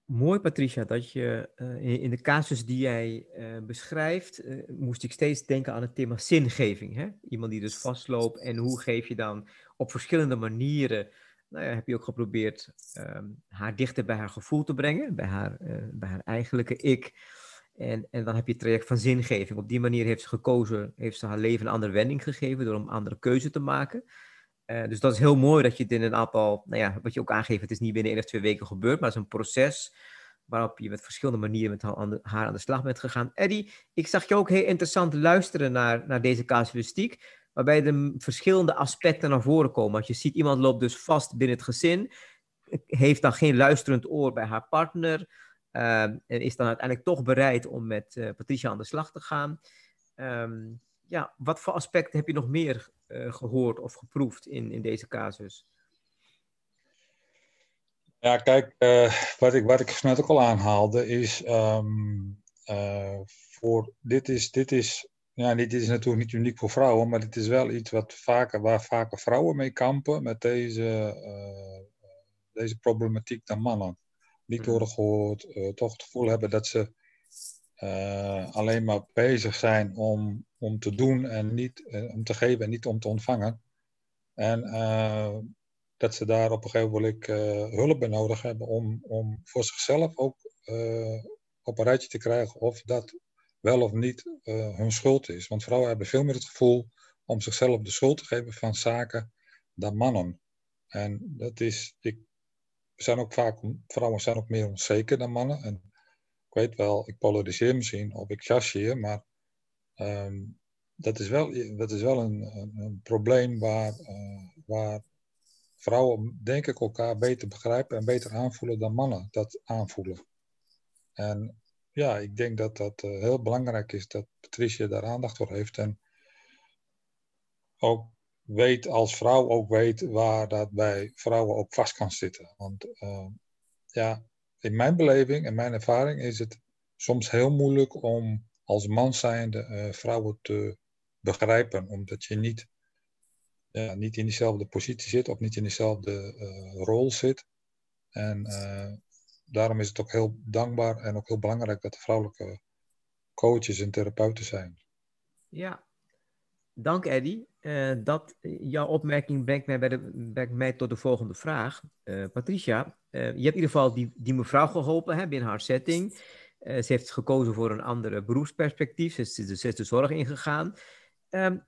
Mooi, Patricia, dat je uh, in de casus die jij beschrijft, moest ik steeds denken aan het thema zingeving. Hè? Iemand die dus vastloopt en hoe geef je dan op verschillende manieren nou ja, heb je ook geprobeerd ehm, haar dichter bij haar gevoel te brengen, bij haar, bij haar eigenlijke ik. En, en dan heb je het traject van zingeving. Op die manier heeft ze gekozen, heeft ze haar leven een andere wending gegeven door een andere keuze te maken. Uh, dus dat is heel mooi dat je dit in een aantal, nou ja, wat je ook aangeeft, het is niet binnen één of twee weken gebeurd, maar het is een proces waarop je met verschillende manieren met haar aan de slag bent gegaan. Eddie, ik zag je ook heel interessant luisteren naar, naar deze casuïstiek waarbij de verschillende aspecten naar voren komen. Als je ziet, iemand loopt dus vast binnen het gezin, heeft dan geen luisterend oor bij haar partner, ehm, en is dan uiteindelijk toch bereid om met uh, Patricia aan de slag te gaan. Ehm, ja, wat voor aspecten heb je nog meer gehoord of geproefd in, in deze casus? Ja, kijk, uh, wat, ik, wat ik net ook al aanhaalde, is um, voor dit is, dit is ja, dit is natuurlijk niet uniek voor vrouwen, maar het is wel iets wat vaker, waar vaker vrouwen mee kampen met deze, uh, deze problematiek dan mannen. Niet mhm. worden gehoord, uh, toch het gevoel hebben dat ze uh, alleen maar bezig zijn om, om te doen en niet om te geven en niet om te ontvangen. En dat ze daar op een gegeven moment hulp bij nodig hebben om, om voor zichzelf ook op een rijtje te krijgen of dat wel of niet hun schuld is. Want vrouwen hebben veel meer het gevoel om zichzelf de schuld te geven van zaken dan mannen. En dat is, ik, zijn ook vaak, vrouwen zijn ook meer onzeker dan mannen. En ik weet wel, ik polariseer misschien of ik chargeer, maar um, dat is wel, dat is wel een, een, probleem waar, uh, waar vrouwen, denk ik, elkaar beter begrijpen en beter aanvoelen dan mannen dat aanvoelen. En ja, ik denk dat dat uh, heel belangrijk is dat Patricia daar aandacht voor heeft. En ook weet, als vrouw ook weet waar dat bij vrouwen ook vast kan zitten. Want uh, ja, in mijn beleving en mijn ervaring is het soms heel moeilijk om als man zijnde uh, vrouwen te begrijpen. Omdat je niet, ja, niet in diezelfde positie zit of niet in dezelfde rol zit. En daarom is het ook heel dankbaar en ook heel belangrijk dat er vrouwelijke coaches en therapeuten zijn. Ja, dank Eddy. Uh, dat, jouw opmerking brengt mij, bij de, brengt mij tot de volgende vraag. Uh, Patricia, uh, je hebt in ieder geval die, die mevrouw geholpen hè, binnen haar setting. ze heeft gekozen voor een andere beroepsperspectief. Ze is, de zorg ingegaan. Um,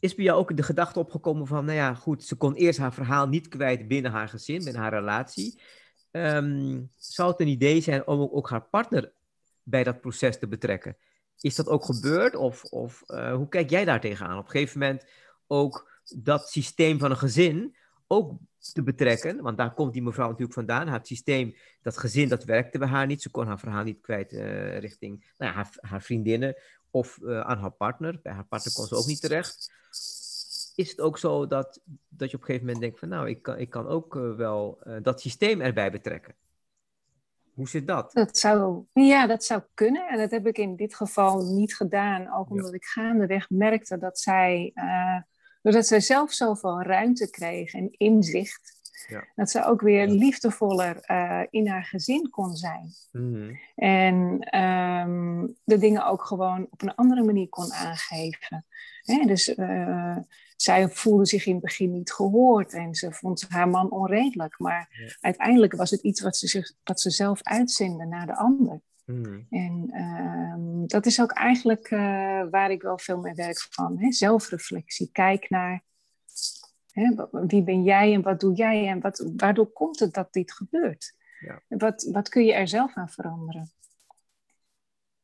is bij jou ook de gedachte opgekomen van, nou ja, goed, ze kon eerst haar verhaal niet kwijt binnen haar gezin, binnen haar relatie. Um, zou het een idee zijn om ook haar partner bij dat proces te betrekken? Is dat ook gebeurd of, of uh, hoe kijk jij daar tegenaan? Op een gegeven moment ook dat systeem van een gezin ook te betrekken, want daar komt die mevrouw natuurlijk vandaan. Haar systeem, dat gezin, dat werkte bij haar niet. Ze kon haar verhaal niet kwijt uh, richting nou haar, haar, vriendinnen of uh, aan haar partner. Bij haar partner kon ze ook niet terecht. Is het ook zo dat, dat je op een gegeven moment denkt van nou, ik kan, ik kan ook wel dat systeem erbij betrekken? Hoe zit dat? dat zou, ja, dat zou kunnen. En dat heb ik in dit geval niet gedaan. Ook omdat ja. ik gaandeweg merkte dat zij Doordat zij zelf zoveel ruimte kreeg en inzicht. Ja. Dat ze ook weer liefdevoller uh, in haar gezin kon zijn. Mm-hmm. En um, de dingen ook gewoon op een andere manier kon aangeven. Hè? Dus uh, zij voelde zich in het begin niet gehoord en ze vond haar man onredelijk. Maar ja. uiteindelijk was het iets wat ze, zich, wat ze zelf uitzende naar de ander. Mm. En um, dat is ook eigenlijk uh, waar ik wel veel mee werk van. Hè? Zelfreflectie. Kijk naar hè, wie ben jij en wat doe jij en wat, waardoor komt het dat dit gebeurt? Ja. Wat, wat kun je er zelf aan veranderen?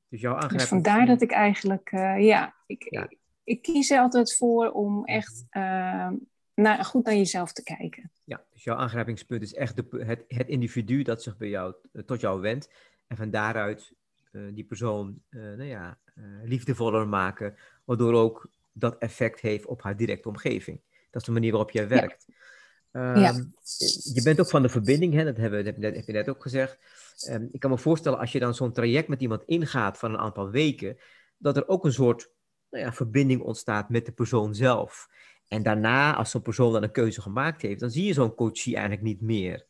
Dus, jouw dus vandaar dat ik eigenlijk, uh, ja, ik, ja. Ik, ik, kies er altijd voor om echt uh, naar, goed naar jezelf te kijken. Ja, dus jouw aangrijpingspunt is echt de, het, het individu dat zich bij jou, tot jou wendt. En van daaruit uh, die persoon nou ja, liefdevoller maken, waardoor ook dat effect heeft op haar directe omgeving. Dat is de manier waarop jij werkt. Um, ja. Je bent ook van de verbinding, hè? dat, hebben, dat heb je net ook gezegd. Um, ik kan me voorstellen, als je dan zo'n traject met iemand ingaat van een aantal weken, dat er ook een soort nou ja, verbinding ontstaat met de persoon zelf. En daarna, als zo'n persoon dan een keuze gemaakt heeft, dan zie je zo'n coachie eigenlijk niet meer.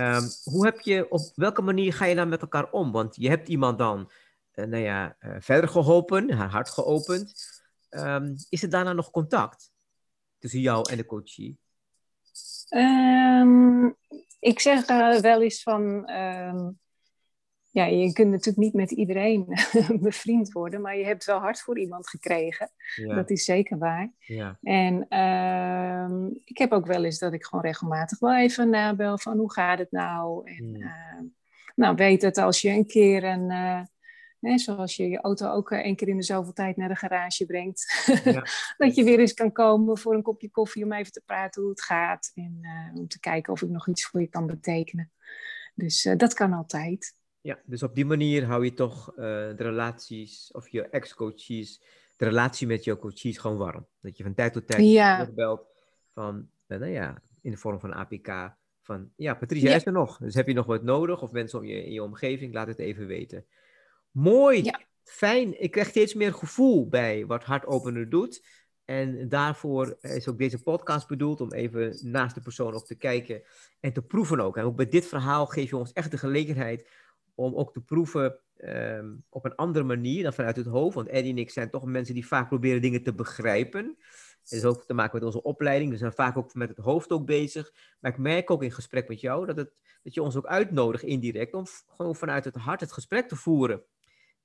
Um, hoe heb je, op welke manier ga je dan met elkaar om? Want je hebt iemand dan, uh, nou ja, uh, verder geholpen, haar hart geopend. Um, is er daarna nog contact tussen jou en de coachie? Um, ik zeg uh, wel eens van, ja, je kunt natuurlijk niet met iedereen <laughs> bevriend worden, maar je hebt wel hart voor iemand gekregen. Ja. Dat is zeker waar. Ja. En uh, ik heb ook wel eens dat ik gewoon regelmatig wel even nabel van hoe gaat het nou? En Hmm. uh, nou, weet het als je een keer een, uh, hè, zoals je je auto ook één keer in de zoveel tijd naar de garage brengt, Ja. <laughs> dat je weer eens kan komen voor een kopje koffie om even te praten hoe het gaat en uh, om te kijken of ik nog iets voor je kan betekenen. Dus uh, dat kan altijd. Ja, dus op die manier hou je toch uh, de relaties of je ex-coaches, de relatie met jouw coaches gewoon warm. Dat je van tijd tot tijd Ja. terugbelt van, nou ja, in de vorm van APK, van ja, Patricia Ja. is er nog. Dus heb je nog wat nodig of mensen om je, in je omgeving, laat het even weten. Mooi, Ja. fijn. Ik krijg steeds meer gevoel bij wat Hartopener doet. En daarvoor is ook deze podcast bedoeld om even naast de persoon ook te kijken en te proeven ook. En ook bij dit verhaal geef je ons echt de gelegenheid om ook te proeven um, op een andere manier dan vanuit het hoofd. Want Eddie en ik zijn toch mensen die vaak proberen dingen te begrijpen. Het is ook te maken met onze opleiding. We zijn vaak ook met het hoofd ook bezig. Maar ik merk ook in gesprek met jou dat, het, dat je ons ook uitnodigt indirect om gewoon vanuit het hart het gesprek te voeren.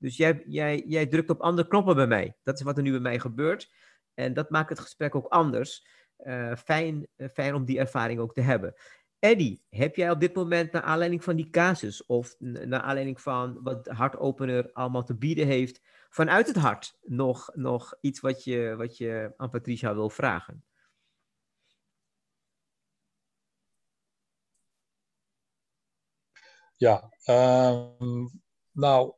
Dus jij, jij, jij drukt op andere knoppen bij mij. Dat is wat er nu bij mij gebeurt. En dat maakt het gesprek ook anders. Uh, fijn, uh, fijn om die ervaring ook te hebben. Eddie, heb jij op dit moment naar aanleiding van die casus of naar aanleiding van wat Hartopener allemaal te bieden heeft, vanuit het hart nog, nog iets wat je, wat je aan Patricia wil vragen? Ja, um, nou,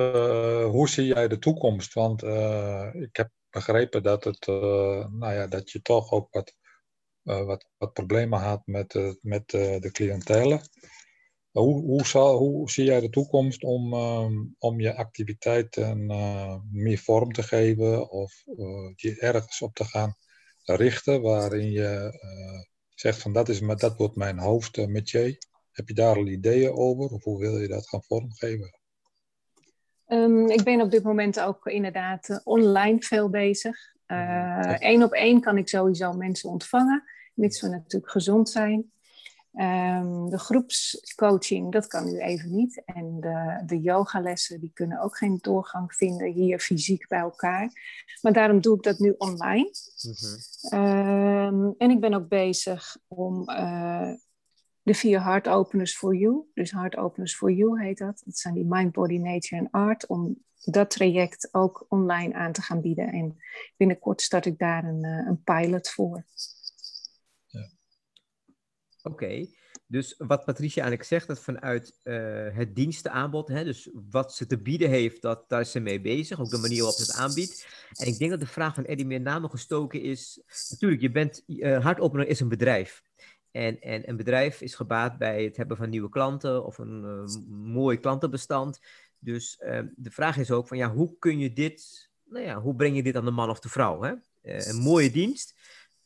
uh, hoe zie jij de toekomst? Want uh, ik heb begrepen dat, het, uh, nou ja, dat je toch ook wat wat, wat, problemen had met, met de cliëntelen. Hoe, hoe, zal, hoe zie jij de toekomst om, um, om je activiteiten meer vorm te geven of je ergens op te gaan richten waarin je zegt van dat, is, dat wordt mijn hoofdmetier? Heb je daar al ideeën over of hoe wil je dat gaan vormgeven? Um, ik ben op dit moment ook inderdaad online veel bezig. Eén uh, op één kan ik sowieso mensen ontvangen, mits we natuurlijk gezond zijn. Um, de groepscoaching, dat kan nu even niet. En de, de yogalessen, die kunnen ook geen doorgang vinden hier fysiek bij elkaar. Maar daarom doe ik dat nu online. Mm-hmm. Um, en ik ben ook bezig om uh, de vier Heart Openers for You, dus Heart Openers for You heet dat. Dat zijn die Mind, Body, Nature en Art, om dat traject ook online aan te gaan bieden. En binnenkort start ik daar een, een pilot voor. Ja. Oké, dus wat Patricia eigenlijk zegt, dat vanuit uh, het dienstenaanbod, hè, dus wat ze te bieden heeft, dat, daar is ze mee bezig, ook de manier waarop ze het aanbiedt. En ik denk dat de vraag van Eddie meer name gestoken is, natuurlijk, je bent, uh, Hartopener is een bedrijf. En, en een bedrijf is gebaat bij het hebben van nieuwe klanten of een uh, mooi klantenbestand. Dus de vraag is ook van, ja, hoe kun je dit, nou ja, hoe breng je dit aan de man of de vrouw? Hè? een mooie dienst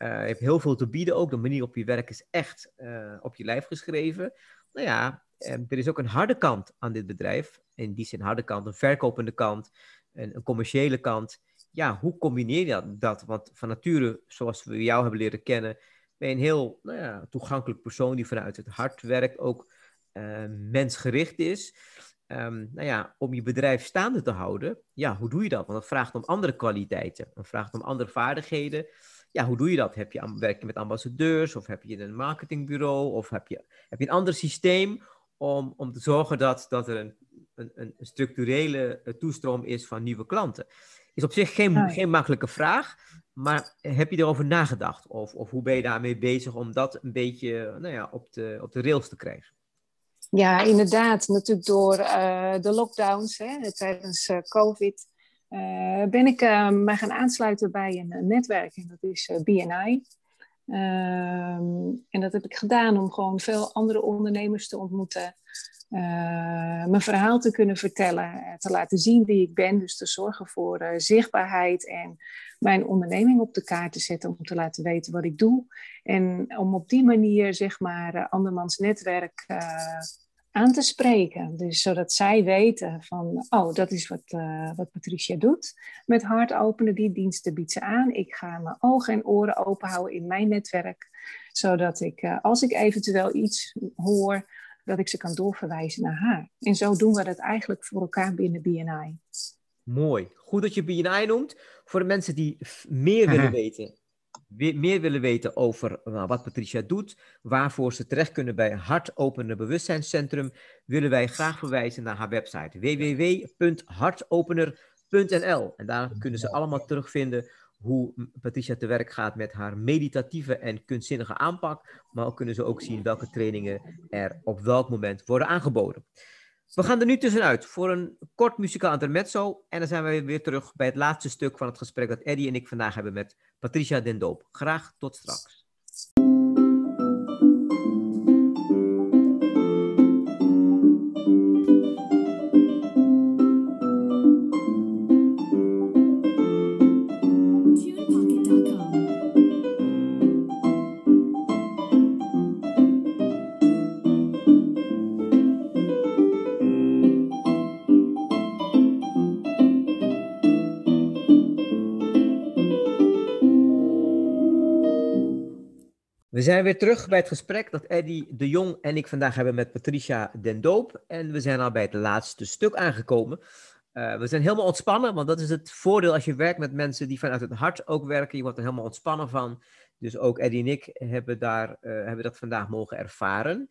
je hebt heel veel te bieden ook. De manier waarop je werkt is echt op je lijf geschreven. Nou ja, um, er is ook een harde kant aan dit bedrijf. In die zin harde kant, een verkopende kant, een, een commerciële kant. Ja, hoe combineer je dat? Want van nature, zoals we jou hebben leren kennen, ben je een heel nou ja, toegankelijk persoon die vanuit het hart werkt, ook uh, mensgericht is. Um, nou ja, om je bedrijf staande te houden, ja, hoe doe je dat? Want dat vraagt om andere kwaliteiten, dat vraagt om andere vaardigheden ja, hoe doe je dat? Heb je werk je met ambassadeurs of heb je een marketingbureau of heb je, heb je een ander systeem om, om te zorgen dat, dat er een, een, een structurele eh, toestroom is van nieuwe klanten? Is op zich geen, geen makkelijke vraag, maar heb je erover nagedacht? Of, of hoe ben je daarmee bezig om dat een beetje nou ja, op, de, op de rails te krijgen? Ja, inderdaad. Natuurlijk door uh, de lockdowns hè, tijdens uh, COVID uh, ben ik mij gaan aansluiten bij een, netwerk en dat is eh, BNI. Ehm, en dat heb ik gedaan om gewoon veel andere ondernemers te ontmoeten, mijn verhaal te kunnen vertellen, te laten zien wie ik ben, dus te zorgen voor zichtbaarheid en mijn onderneming op de kaart te zetten om te laten weten wat ik doe. En om op die manier, zeg maar, andermans netwerk aan te spreken. Dus zodat zij weten van, oh, dat is wat, wat Patricia doet. Met hart openen, die diensten biedt ze aan. Ik ga mijn ogen en oren open houden in mijn netwerk. Zodat ik, als ik eventueel iets hoor, dat ik ze kan doorverwijzen naar haar. En zo doen we dat eigenlijk voor elkaar binnen BNI. Mooi. Goed dat je BNI noemt. Voor de mensen die meer willen weten meer willen weten over nou, wat Patricia doet, waarvoor ze terecht kunnen bij Hartopener Bewustzijnscentrum, willen wij graag verwijzen naar haar website www.hartopener.nl. En daar kunnen ze allemaal terugvinden hoe Patricia te werk gaat met haar meditatieve en kunstzinnige aanpak, maar kunnen ze ook zien welke trainingen er op welk moment worden aangeboden. We gaan er nu tussenuit voor een kort muzikaal intermezzo. En dan zijn we weer terug bij het laatste stuk van het gesprek dat Eddie en ik vandaag hebben met Patricia Den Doop. Graag tot straks. We zijn weer terug bij het gesprek dat Eddy de Jong en ik vandaag hebben met Patricia Den Doop. En we zijn al bij het laatste stuk aangekomen. Uh, we zijn helemaal ontspannen, want dat is het voordeel als je werkt met mensen die vanuit het hart ook werken. Je wordt er helemaal ontspannen van. Dus ook Eddy en ik hebben, daar, uh, hebben dat vandaag mogen ervaren.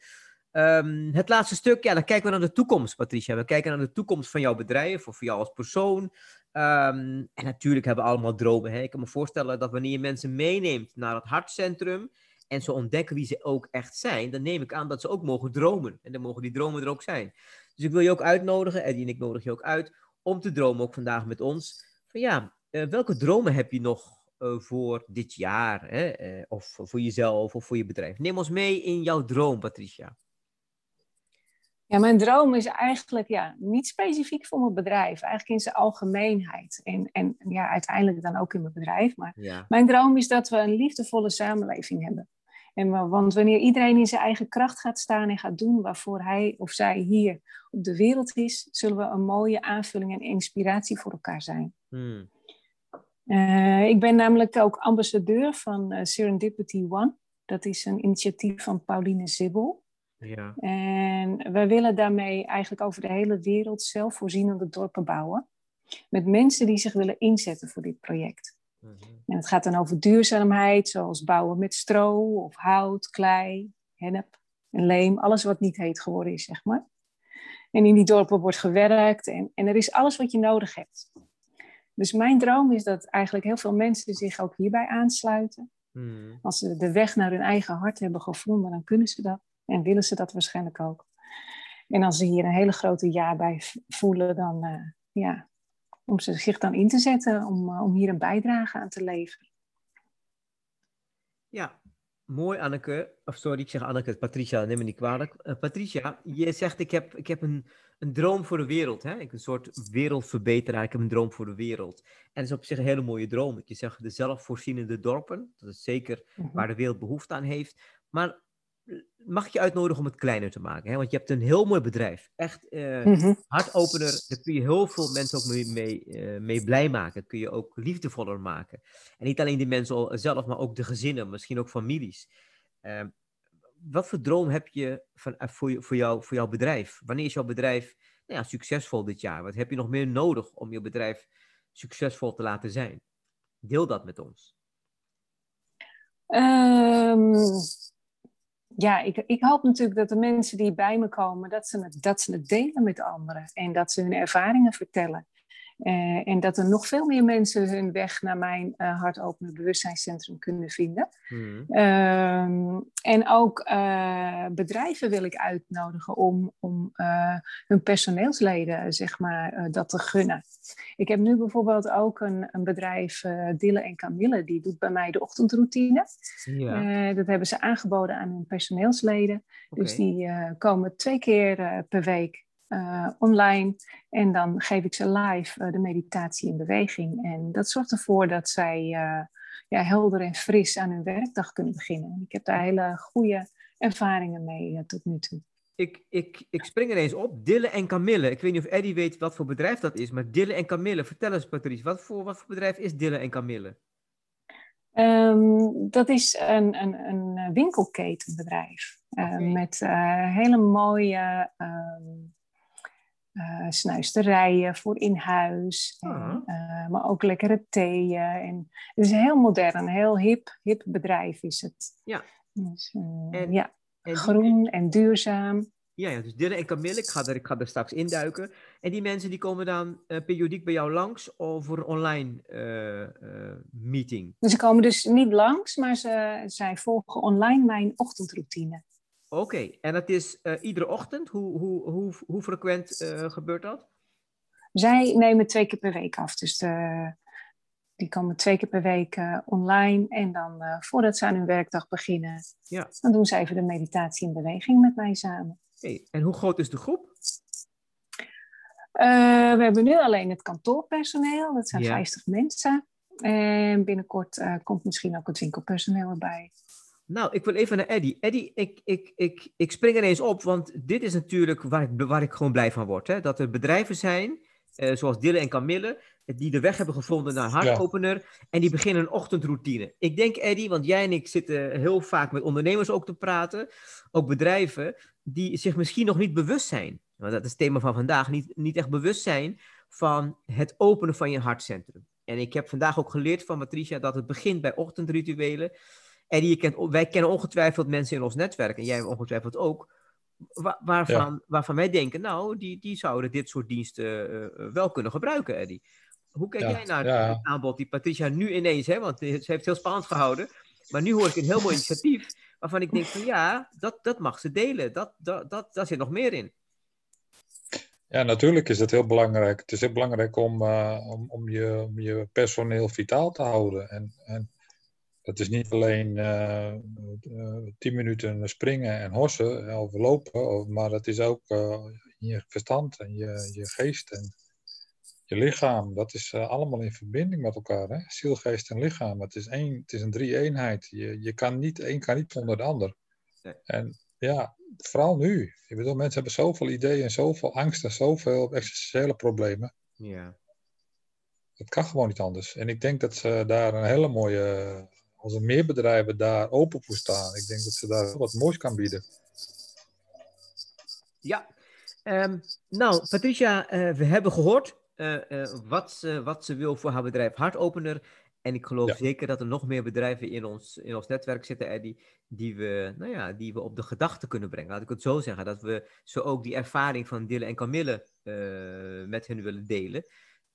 Um, het laatste stuk, ja, dan kijken we naar de toekomst, Patricia. We kijken naar de toekomst van jouw bedrijf of voor jou als persoon. Um, en natuurlijk hebben we allemaal dromen. Hè? Ik kan me voorstellen dat wanneer je mensen meeneemt naar het hartcentrum en ze ontdekken wie ze ook echt zijn, dan neem ik aan dat ze ook mogen dromen. En dan mogen die dromen er ook zijn. Dus ik wil je ook uitnodigen, Eddie en ik nodig je ook uit, om te dromen ook vandaag met ons. Van ja, uh, welke dromen heb je nog uh, voor dit jaar? Hè? Uh, of voor jezelf of voor je bedrijf? Neem ons mee in jouw droom, Patricia. Ja, mijn droom is eigenlijk ja, niet specifiek voor mijn bedrijf, eigenlijk in zijn algemeenheid. En, en ja, uiteindelijk dan ook in mijn bedrijf. Maar ja. mijn droom is dat we een liefdevolle samenleving hebben. En, want wanneer iedereen in zijn eigen kracht gaat staan en gaat doen waarvoor hij of zij hier op de wereld is, zullen we een mooie aanvulling en inspiratie voor elkaar zijn. Hmm. Uh, ik ben namelijk ook ambassadeur van uh, Serendipity One. Dat is een initiatief van Pauline Zibbel. Ja. En wij willen daarmee eigenlijk over de hele wereld zelfvoorzienende dorpen bouwen. Met mensen die zich willen inzetten voor dit project. Mhm. En het gaat dan over duurzaamheid, zoals bouwen met stro of hout, klei, hennep en leem. Alles wat niet heet geworden is, zeg maar. En in die dorpen wordt gewerkt en, en er is alles wat je nodig hebt. Dus mijn droom is dat eigenlijk heel veel mensen zich ook hierbij aansluiten. Hmm. Als ze de weg naar hun eigen hart hebben gevonden, dan kunnen ze dat. En willen ze dat waarschijnlijk ook. En als ze hier een hele grote ja bij voelen, dan uh, ja, om ze zich dan in te zetten om, uh, om hier een bijdrage aan te leveren. Ja, mooi Anneke. Of sorry, ik zeg Anneke, Patricia, neem me niet kwalijk. Uh, Patricia, je zegt ik heb, ik heb een, een droom voor de wereld. Hè? Ik een soort wereldverbeteraar. Ik heb een droom voor de wereld. En dat is op zich een hele mooie droom. Je zegt de zelfvoorzienende dorpen. Dat is zeker Mhm. waar de wereld behoefte aan heeft. Maar mag ik je uitnodigen om het kleiner te maken? Hè? Want je hebt een heel mooi bedrijf. Echt Mhm. hartopener. Daar kun je heel veel mensen ook mee, mee, eh, mee blij maken. Kun je ook liefdevoller maken. En niet alleen die mensen zelf, maar ook de gezinnen. Misschien ook families. Eh, wat voor droom heb je van, eh, voor, je- voor, jou, voor jouw bedrijf? Wanneer is jouw bedrijf nou ja, succesvol dit jaar? Wat heb je nog meer nodig om je bedrijf succesvol te laten zijn? Deel dat met ons. Ehm, ja, ik, ik hoop natuurlijk dat de mensen die bij me komen, dat ze het, dat ze het delen met anderen. En dat ze hun ervaringen vertellen. Eh, en dat er nog veel meer mensen hun weg naar mijn uh, bewustzijnscentrum kunnen vinden. Hmm. Ehm, en ook uh, bedrijven wil ik uitnodigen om, om hun personeelsleden zeg maar, dat te gunnen. Ik heb nu bijvoorbeeld ook een, een bedrijf, Dille en Camille, die doet bij mij de ochtendroutine. Ja. Dat hebben ze aangeboden aan hun personeelsleden. Okay. Dus die komen twee keer per week online. En dan geef ik ze live uh, de meditatie in beweging. En dat zorgt ervoor dat zij uh, ja, helder en fris aan hun werkdag kunnen beginnen. En ik heb daar hele goede ervaringen mee tot nu toe. Ik, ik, ik spring er eens op. Dille en Camille. Ik weet niet of Eddie weet wat voor bedrijf dat is, maar Dille en Camille. Vertel eens, Patrice, wat voor, wat voor bedrijf is Dille en Camille? Um, dat is een, een, een winkelketenbedrijf. Okay. Uh, met uh, hele mooie um, uh, snuisterijen voor in huis. En, uh, maar ook lekkere theeën. En het is een heel modern, heel hip, hip bedrijf is het. Ja. Dus, uh, en, ja. En groen die... en duurzaam. Ja, ja, dus Dylan en Camille, ik ga, er, ik ga er straks induiken. En die mensen die komen dan periodiek bij jou langs voor een online meeting? Ze komen dus niet langs, maar ze, zij volgen online mijn ochtendroutine. Oké, okay. en dat is uh, iedere ochtend? Hoe, hoe, hoe, hoe frequent uh, gebeurt dat? Zij nemen twee keer per week af. Dus de, die komen twee keer per week uh, online. En dan voordat ze aan hun werkdag beginnen, ja. dan doen ze even de meditatie in beweging met mij samen. Hey, en hoe groot is de groep? we hebben nu alleen het kantoorpersoneel. Dat zijn ja. 50 mensen. En binnenkort komt misschien ook het winkelpersoneel erbij. Nou, ik wil even naar Eddie. Eddie, ik, ik, ik, ik spring er eens op, want dit is natuurlijk waar ik, waar ik gewoon blij van word. Hè? Dat er bedrijven zijn, uh, zoals Dille en Camille, die de weg hebben gevonden naar hartopener ja. en die beginnen een ochtendroutine. Ik denk, Eddie, want jij en ik zitten heel vaak met ondernemers ook te praten, ook bedrijven, die zich misschien nog niet bewust zijn, want dat is het thema van vandaag, niet, niet echt bewust zijn van het openen van je hartcentrum. En ik heb vandaag ook geleerd van Patricia dat het begint bij ochtendrituelen. En je kent, wij kennen ongetwijfeld mensen in ons netwerk, en jij ongetwijfeld ook, waar, waarvan, ja. waarvan wij denken, nou, die, die zouden dit soort diensten uh, wel kunnen gebruiken, Eddie. Hoe kijk ja, jij naar ja. het aanbod die Patricia nu ineens, hè, want ze heeft het heel spannend gehouden, maar nu hoor ik een heel mooi initiatief, waarvan ik denk van ja, dat, dat mag ze delen, dat, dat, dat, daar zit nog meer in. Ja, natuurlijk is dat heel belangrijk. Het is heel belangrijk om, uh, om, om, je, om je personeel vitaal te houden. En, en dat is niet alleen uh, uh, tien minuten springen en hossen of lopen, maar dat is ook uh, je verstand en je, je geest en je lichaam. Dat is allemaal in verbinding met elkaar. Hè? Ziel, geest en lichaam. Het is, één, het is een drie-eenheid. Je, je kan niet, één kan niet zonder de ander. Nee. En ja, vooral nu. Ik bedoel, mensen hebben zoveel ideeën en zoveel angst en zoveel existentiële problemen. Ja. Het kan gewoon niet anders. En ik denk dat ze daar een hele mooie als er meer bedrijven daar open voor staan, ik denk dat ze daar wat moois kan bieden. Ja, um, nou Patricia, uh, we hebben gehoord uh, uh, wat, ze, wat ze wil voor haar bedrijf Hartopener. En ik geloof ja. zeker dat er nog meer bedrijven in ons, in ons netwerk zitten, Eddie, die we, nou ja, die we op de gedachte kunnen brengen. Laat ik het zo zeggen, dat we zo ook die ervaring van Dille en Camille met hen willen delen.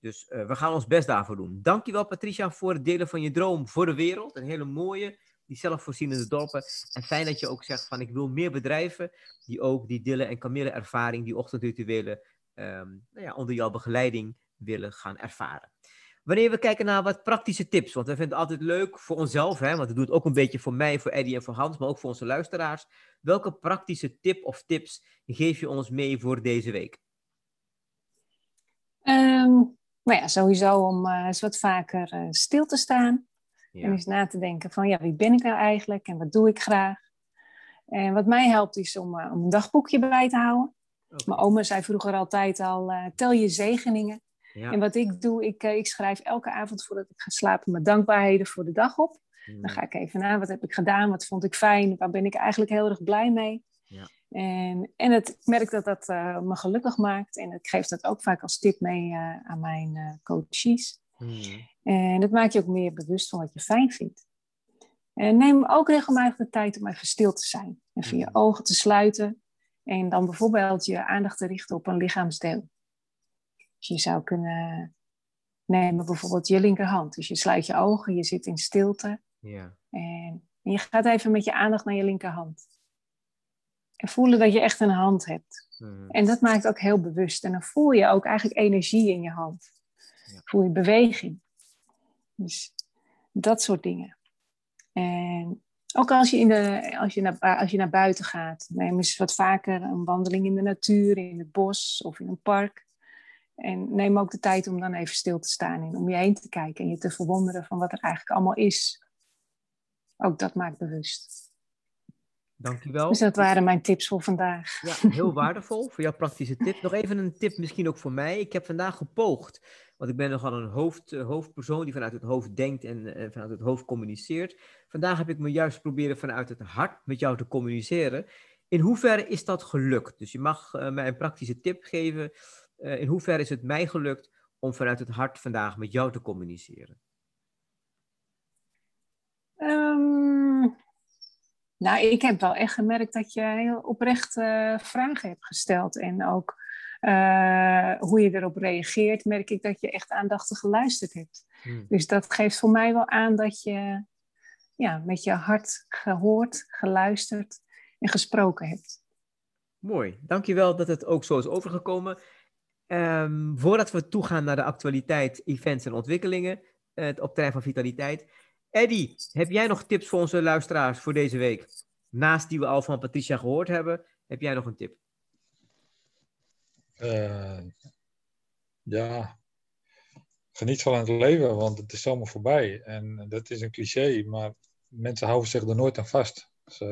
Dus we gaan ons best daarvoor doen. Dankjewel Patricia voor het delen van je droom voor de wereld. Een hele mooie, die zelfvoorzienende dorpen. En fijn dat je ook zegt van ik wil meer bedrijven die ook die Dille en Camille ervaring, die ochtendrituelen, um, nou ja, onder jouw begeleiding willen gaan ervaren. Wanneer we kijken naar wat praktische tips, want we vinden het altijd leuk voor onszelf, hè, want we doen het ook een beetje voor mij, voor Eddie en voor Hans, maar ook voor onze luisteraars. Welke praktische tip of tips geef je ons mee voor deze week? Um, nou ja, sowieso om uh, eens wat vaker uh, stil te staan. En eens na te denken van, ja, wie ben ik nou eigenlijk en wat doe ik graag? En wat mij helpt is om, uh, om een dagboekje bij te houden. Okay. Mijn oma zei vroeger altijd al, tel je zegeningen. Ja. En wat ik doe, ik, ik schrijf elke avond voordat ik ga slapen mijn dankbaarheden voor de dag op. Hmm. Dan ga ik even na, wat heb ik gedaan, wat vond ik fijn, waar ben ik eigenlijk heel erg blij mee. Ja. En, en het, ik merk dat dat uh, me gelukkig maakt. En ik geef dat ook vaak als tip mee uh, aan mijn uh, coaches. Hmm. En dat maakt je ook meer bewust van wat je fijn vindt. En neem ook regelmatig de tijd om even stil te zijn. Even je ogen te sluiten. En dan bijvoorbeeld je aandacht te richten op een lichaamsdeel. Dus je zou kunnen nemen bijvoorbeeld je linkerhand. Dus je sluit je ogen, je zit in stilte. En je gaat even met je aandacht naar je linkerhand. En voelen dat je echt een hand hebt. Mhm. En dat maakt ook heel bewust. En dan voel je ook eigenlijk energie in je hand. Ja. Voel je beweging. Dus dat soort dingen. En ook als je, in de, als je, naar, als je naar buiten gaat, neem eens wat vaker een wandeling in de natuur, in het bos of in een park. En neem ook de tijd om dan even stil te staan en om je heen te kijken en je te verwonderen van wat er eigenlijk allemaal is. Ook dat maakt bewust. Dankjewel. Dus dat waren mijn tips voor vandaag. Ja, heel <laughs> waardevol voor jouw praktische tip. Nog even een tip misschien ook voor mij. Ik heb vandaag gepoogd, want ik ben nogal een hoofd, uh, hoofdpersoon die vanuit het hoofd denkt en uh, vanuit het hoofd communiceert. Vandaag heb ik me juist proberen vanuit het hart met jou te communiceren. In hoeverre is dat gelukt? Dus je mag uh, mij een praktische tip geven. in hoeverre is het mij gelukt om vanuit het hart vandaag met jou te communiceren? Um, nou, ik heb wel echt gemerkt dat je heel oprecht uh, vragen hebt gesteld. En ook uh, hoe je erop reageert, merk ik dat je echt aandachtig geluisterd hebt. Hmm. Dus dat geeft voor mij wel aan dat je ja, met je hart gehoord, geluisterd en gesproken hebt. Mooi, dankjewel dat het ook zo is overgekomen. Um, voordat we toegaan naar de actualiteit, events en ontwikkelingen uh, op terrein van vitaliteit, Eddie, heb jij nog tips voor onze luisteraars voor deze week? Naast die we al van Patricia gehoord hebben, heb jij nog een tip? Uh, ja, geniet van het leven, want het is zomaar voorbij. En dat is een cliché, maar mensen houden zich er nooit aan vast. Ze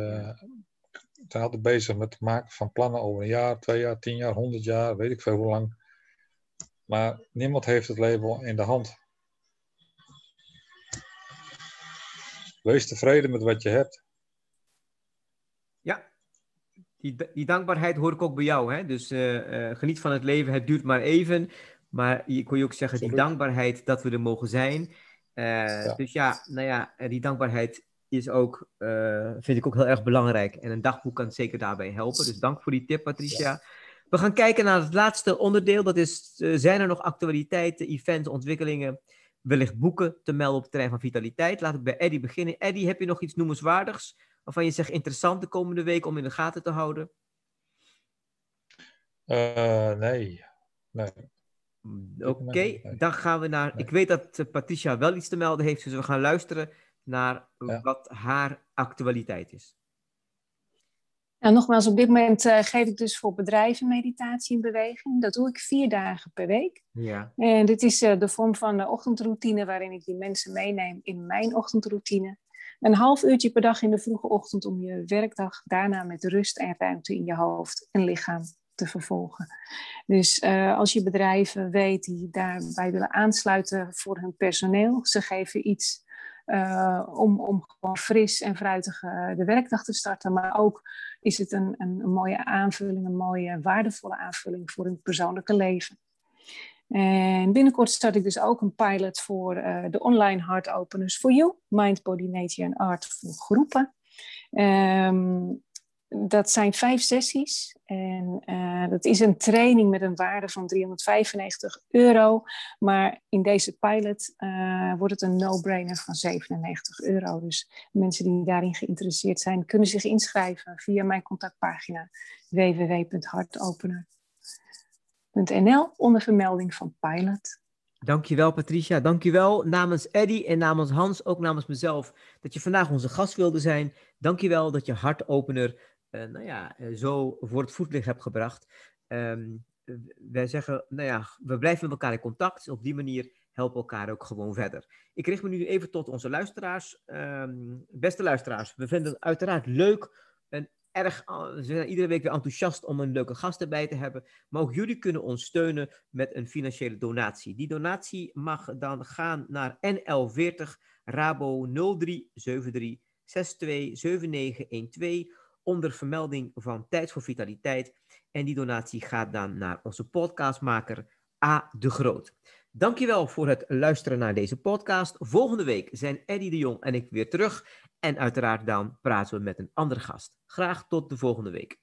zijn altijd bezig met het maken van plannen over een jaar, twee jaar, tien jaar, honderd jaar, weet ik veel hoe lang. Maar niemand heeft het leven in de hand. Wees tevreden met wat je hebt. Ja, die, die dankbaarheid hoor ik ook bij jou. Hè? Dus uh, uh, geniet van het leven, het duurt maar even. Maar je kon je ook zeggen, die dankbaarheid dat we er mogen zijn. Uh, ja. Dus ja, nou ja, die dankbaarheid is ook, vind ik ook heel erg belangrijk. En een dagboek kan zeker daarbij helpen. Dus dank voor die tip, Patricia. Ja. We gaan kijken naar het laatste onderdeel. Dat is, zijn er nog actualiteiten, events, ontwikkelingen wellicht boeken te melden op het terrein van vitaliteit. Laat ik bij Eddy beginnen. Eddy, heb je nog iets noemenswaardigs waarvan je zegt interessant de komende week om in de gaten te houden? Uh, nee. nee. Oké, okay, dan gaan we naar. Ik weet dat eh, Patricia wel iets te melden heeft, dus we gaan luisteren naar ja. wat haar actualiteit is. Nou, nogmaals, op dit moment uh, geef ik dus voor bedrijven meditatie in beweging. Dat doe ik vier dagen per week. Ja. En dit is uh, de vorm van de ochtendroutine waarin ik die mensen meeneem in mijn ochtendroutine. Een half uurtje per dag in de vroege ochtend om je werkdag daarna met rust en ruimte in je hoofd en lichaam te vervolgen. Dus uh, als je bedrijven weet die daarbij willen aansluiten voor hun personeel, ze geven iets uh, om, om gewoon fris en fruitig uh, de werkdag te starten. Maar ook is het een, een, mooie aanvulling, een mooie waardevolle aanvulling voor hun persoonlijke leven. En binnenkort start ik dus ook een pilot voor uh, de online Heart Openers for You, Mind, Body, Nature en Art voor groepen. Um, dat zijn vijf sessies. En uh, dat is een training met een waarde van 395 euro. Maar in deze pilot uh, wordt het een no-brainer van 97 euro. Dus mensen die daarin geïnteresseerd zijn, kunnen zich inschrijven via mijn contactpagina www.hartopener.nl onder vermelding van pilot. Dankjewel Patricia, dankjewel namens Eddy en namens Hans, ook namens mezelf, dat je vandaag onze gast wilde zijn. Dankjewel dat je hartopener nou ja, uh, zo voor het voetlicht hebt gebracht. Um, wij zeggen, nou ja, we blijven met elkaar in contact. Op die manier helpen elkaar ook gewoon verder. Ik richt me nu even tot onze luisteraars. Um, beste luisteraars, we vinden het uiteraard leuk en erg, we zijn iedere week weer enthousiast om een leuke gast erbij te hebben. Maar ook jullie kunnen ons steunen met een financiële donatie. Die donatie mag dan gaan naar NL40 Rabo 0373 627912 onder vermelding van Tijd voor Vitaliteit. En die donatie gaat dan naar onze podcastmaker A. de Groot. Dankjewel voor het luisteren naar deze podcast. Volgende week zijn Eddie de Jong en ik weer terug. En uiteraard dan praten we met een andere gast. Graag tot de volgende week.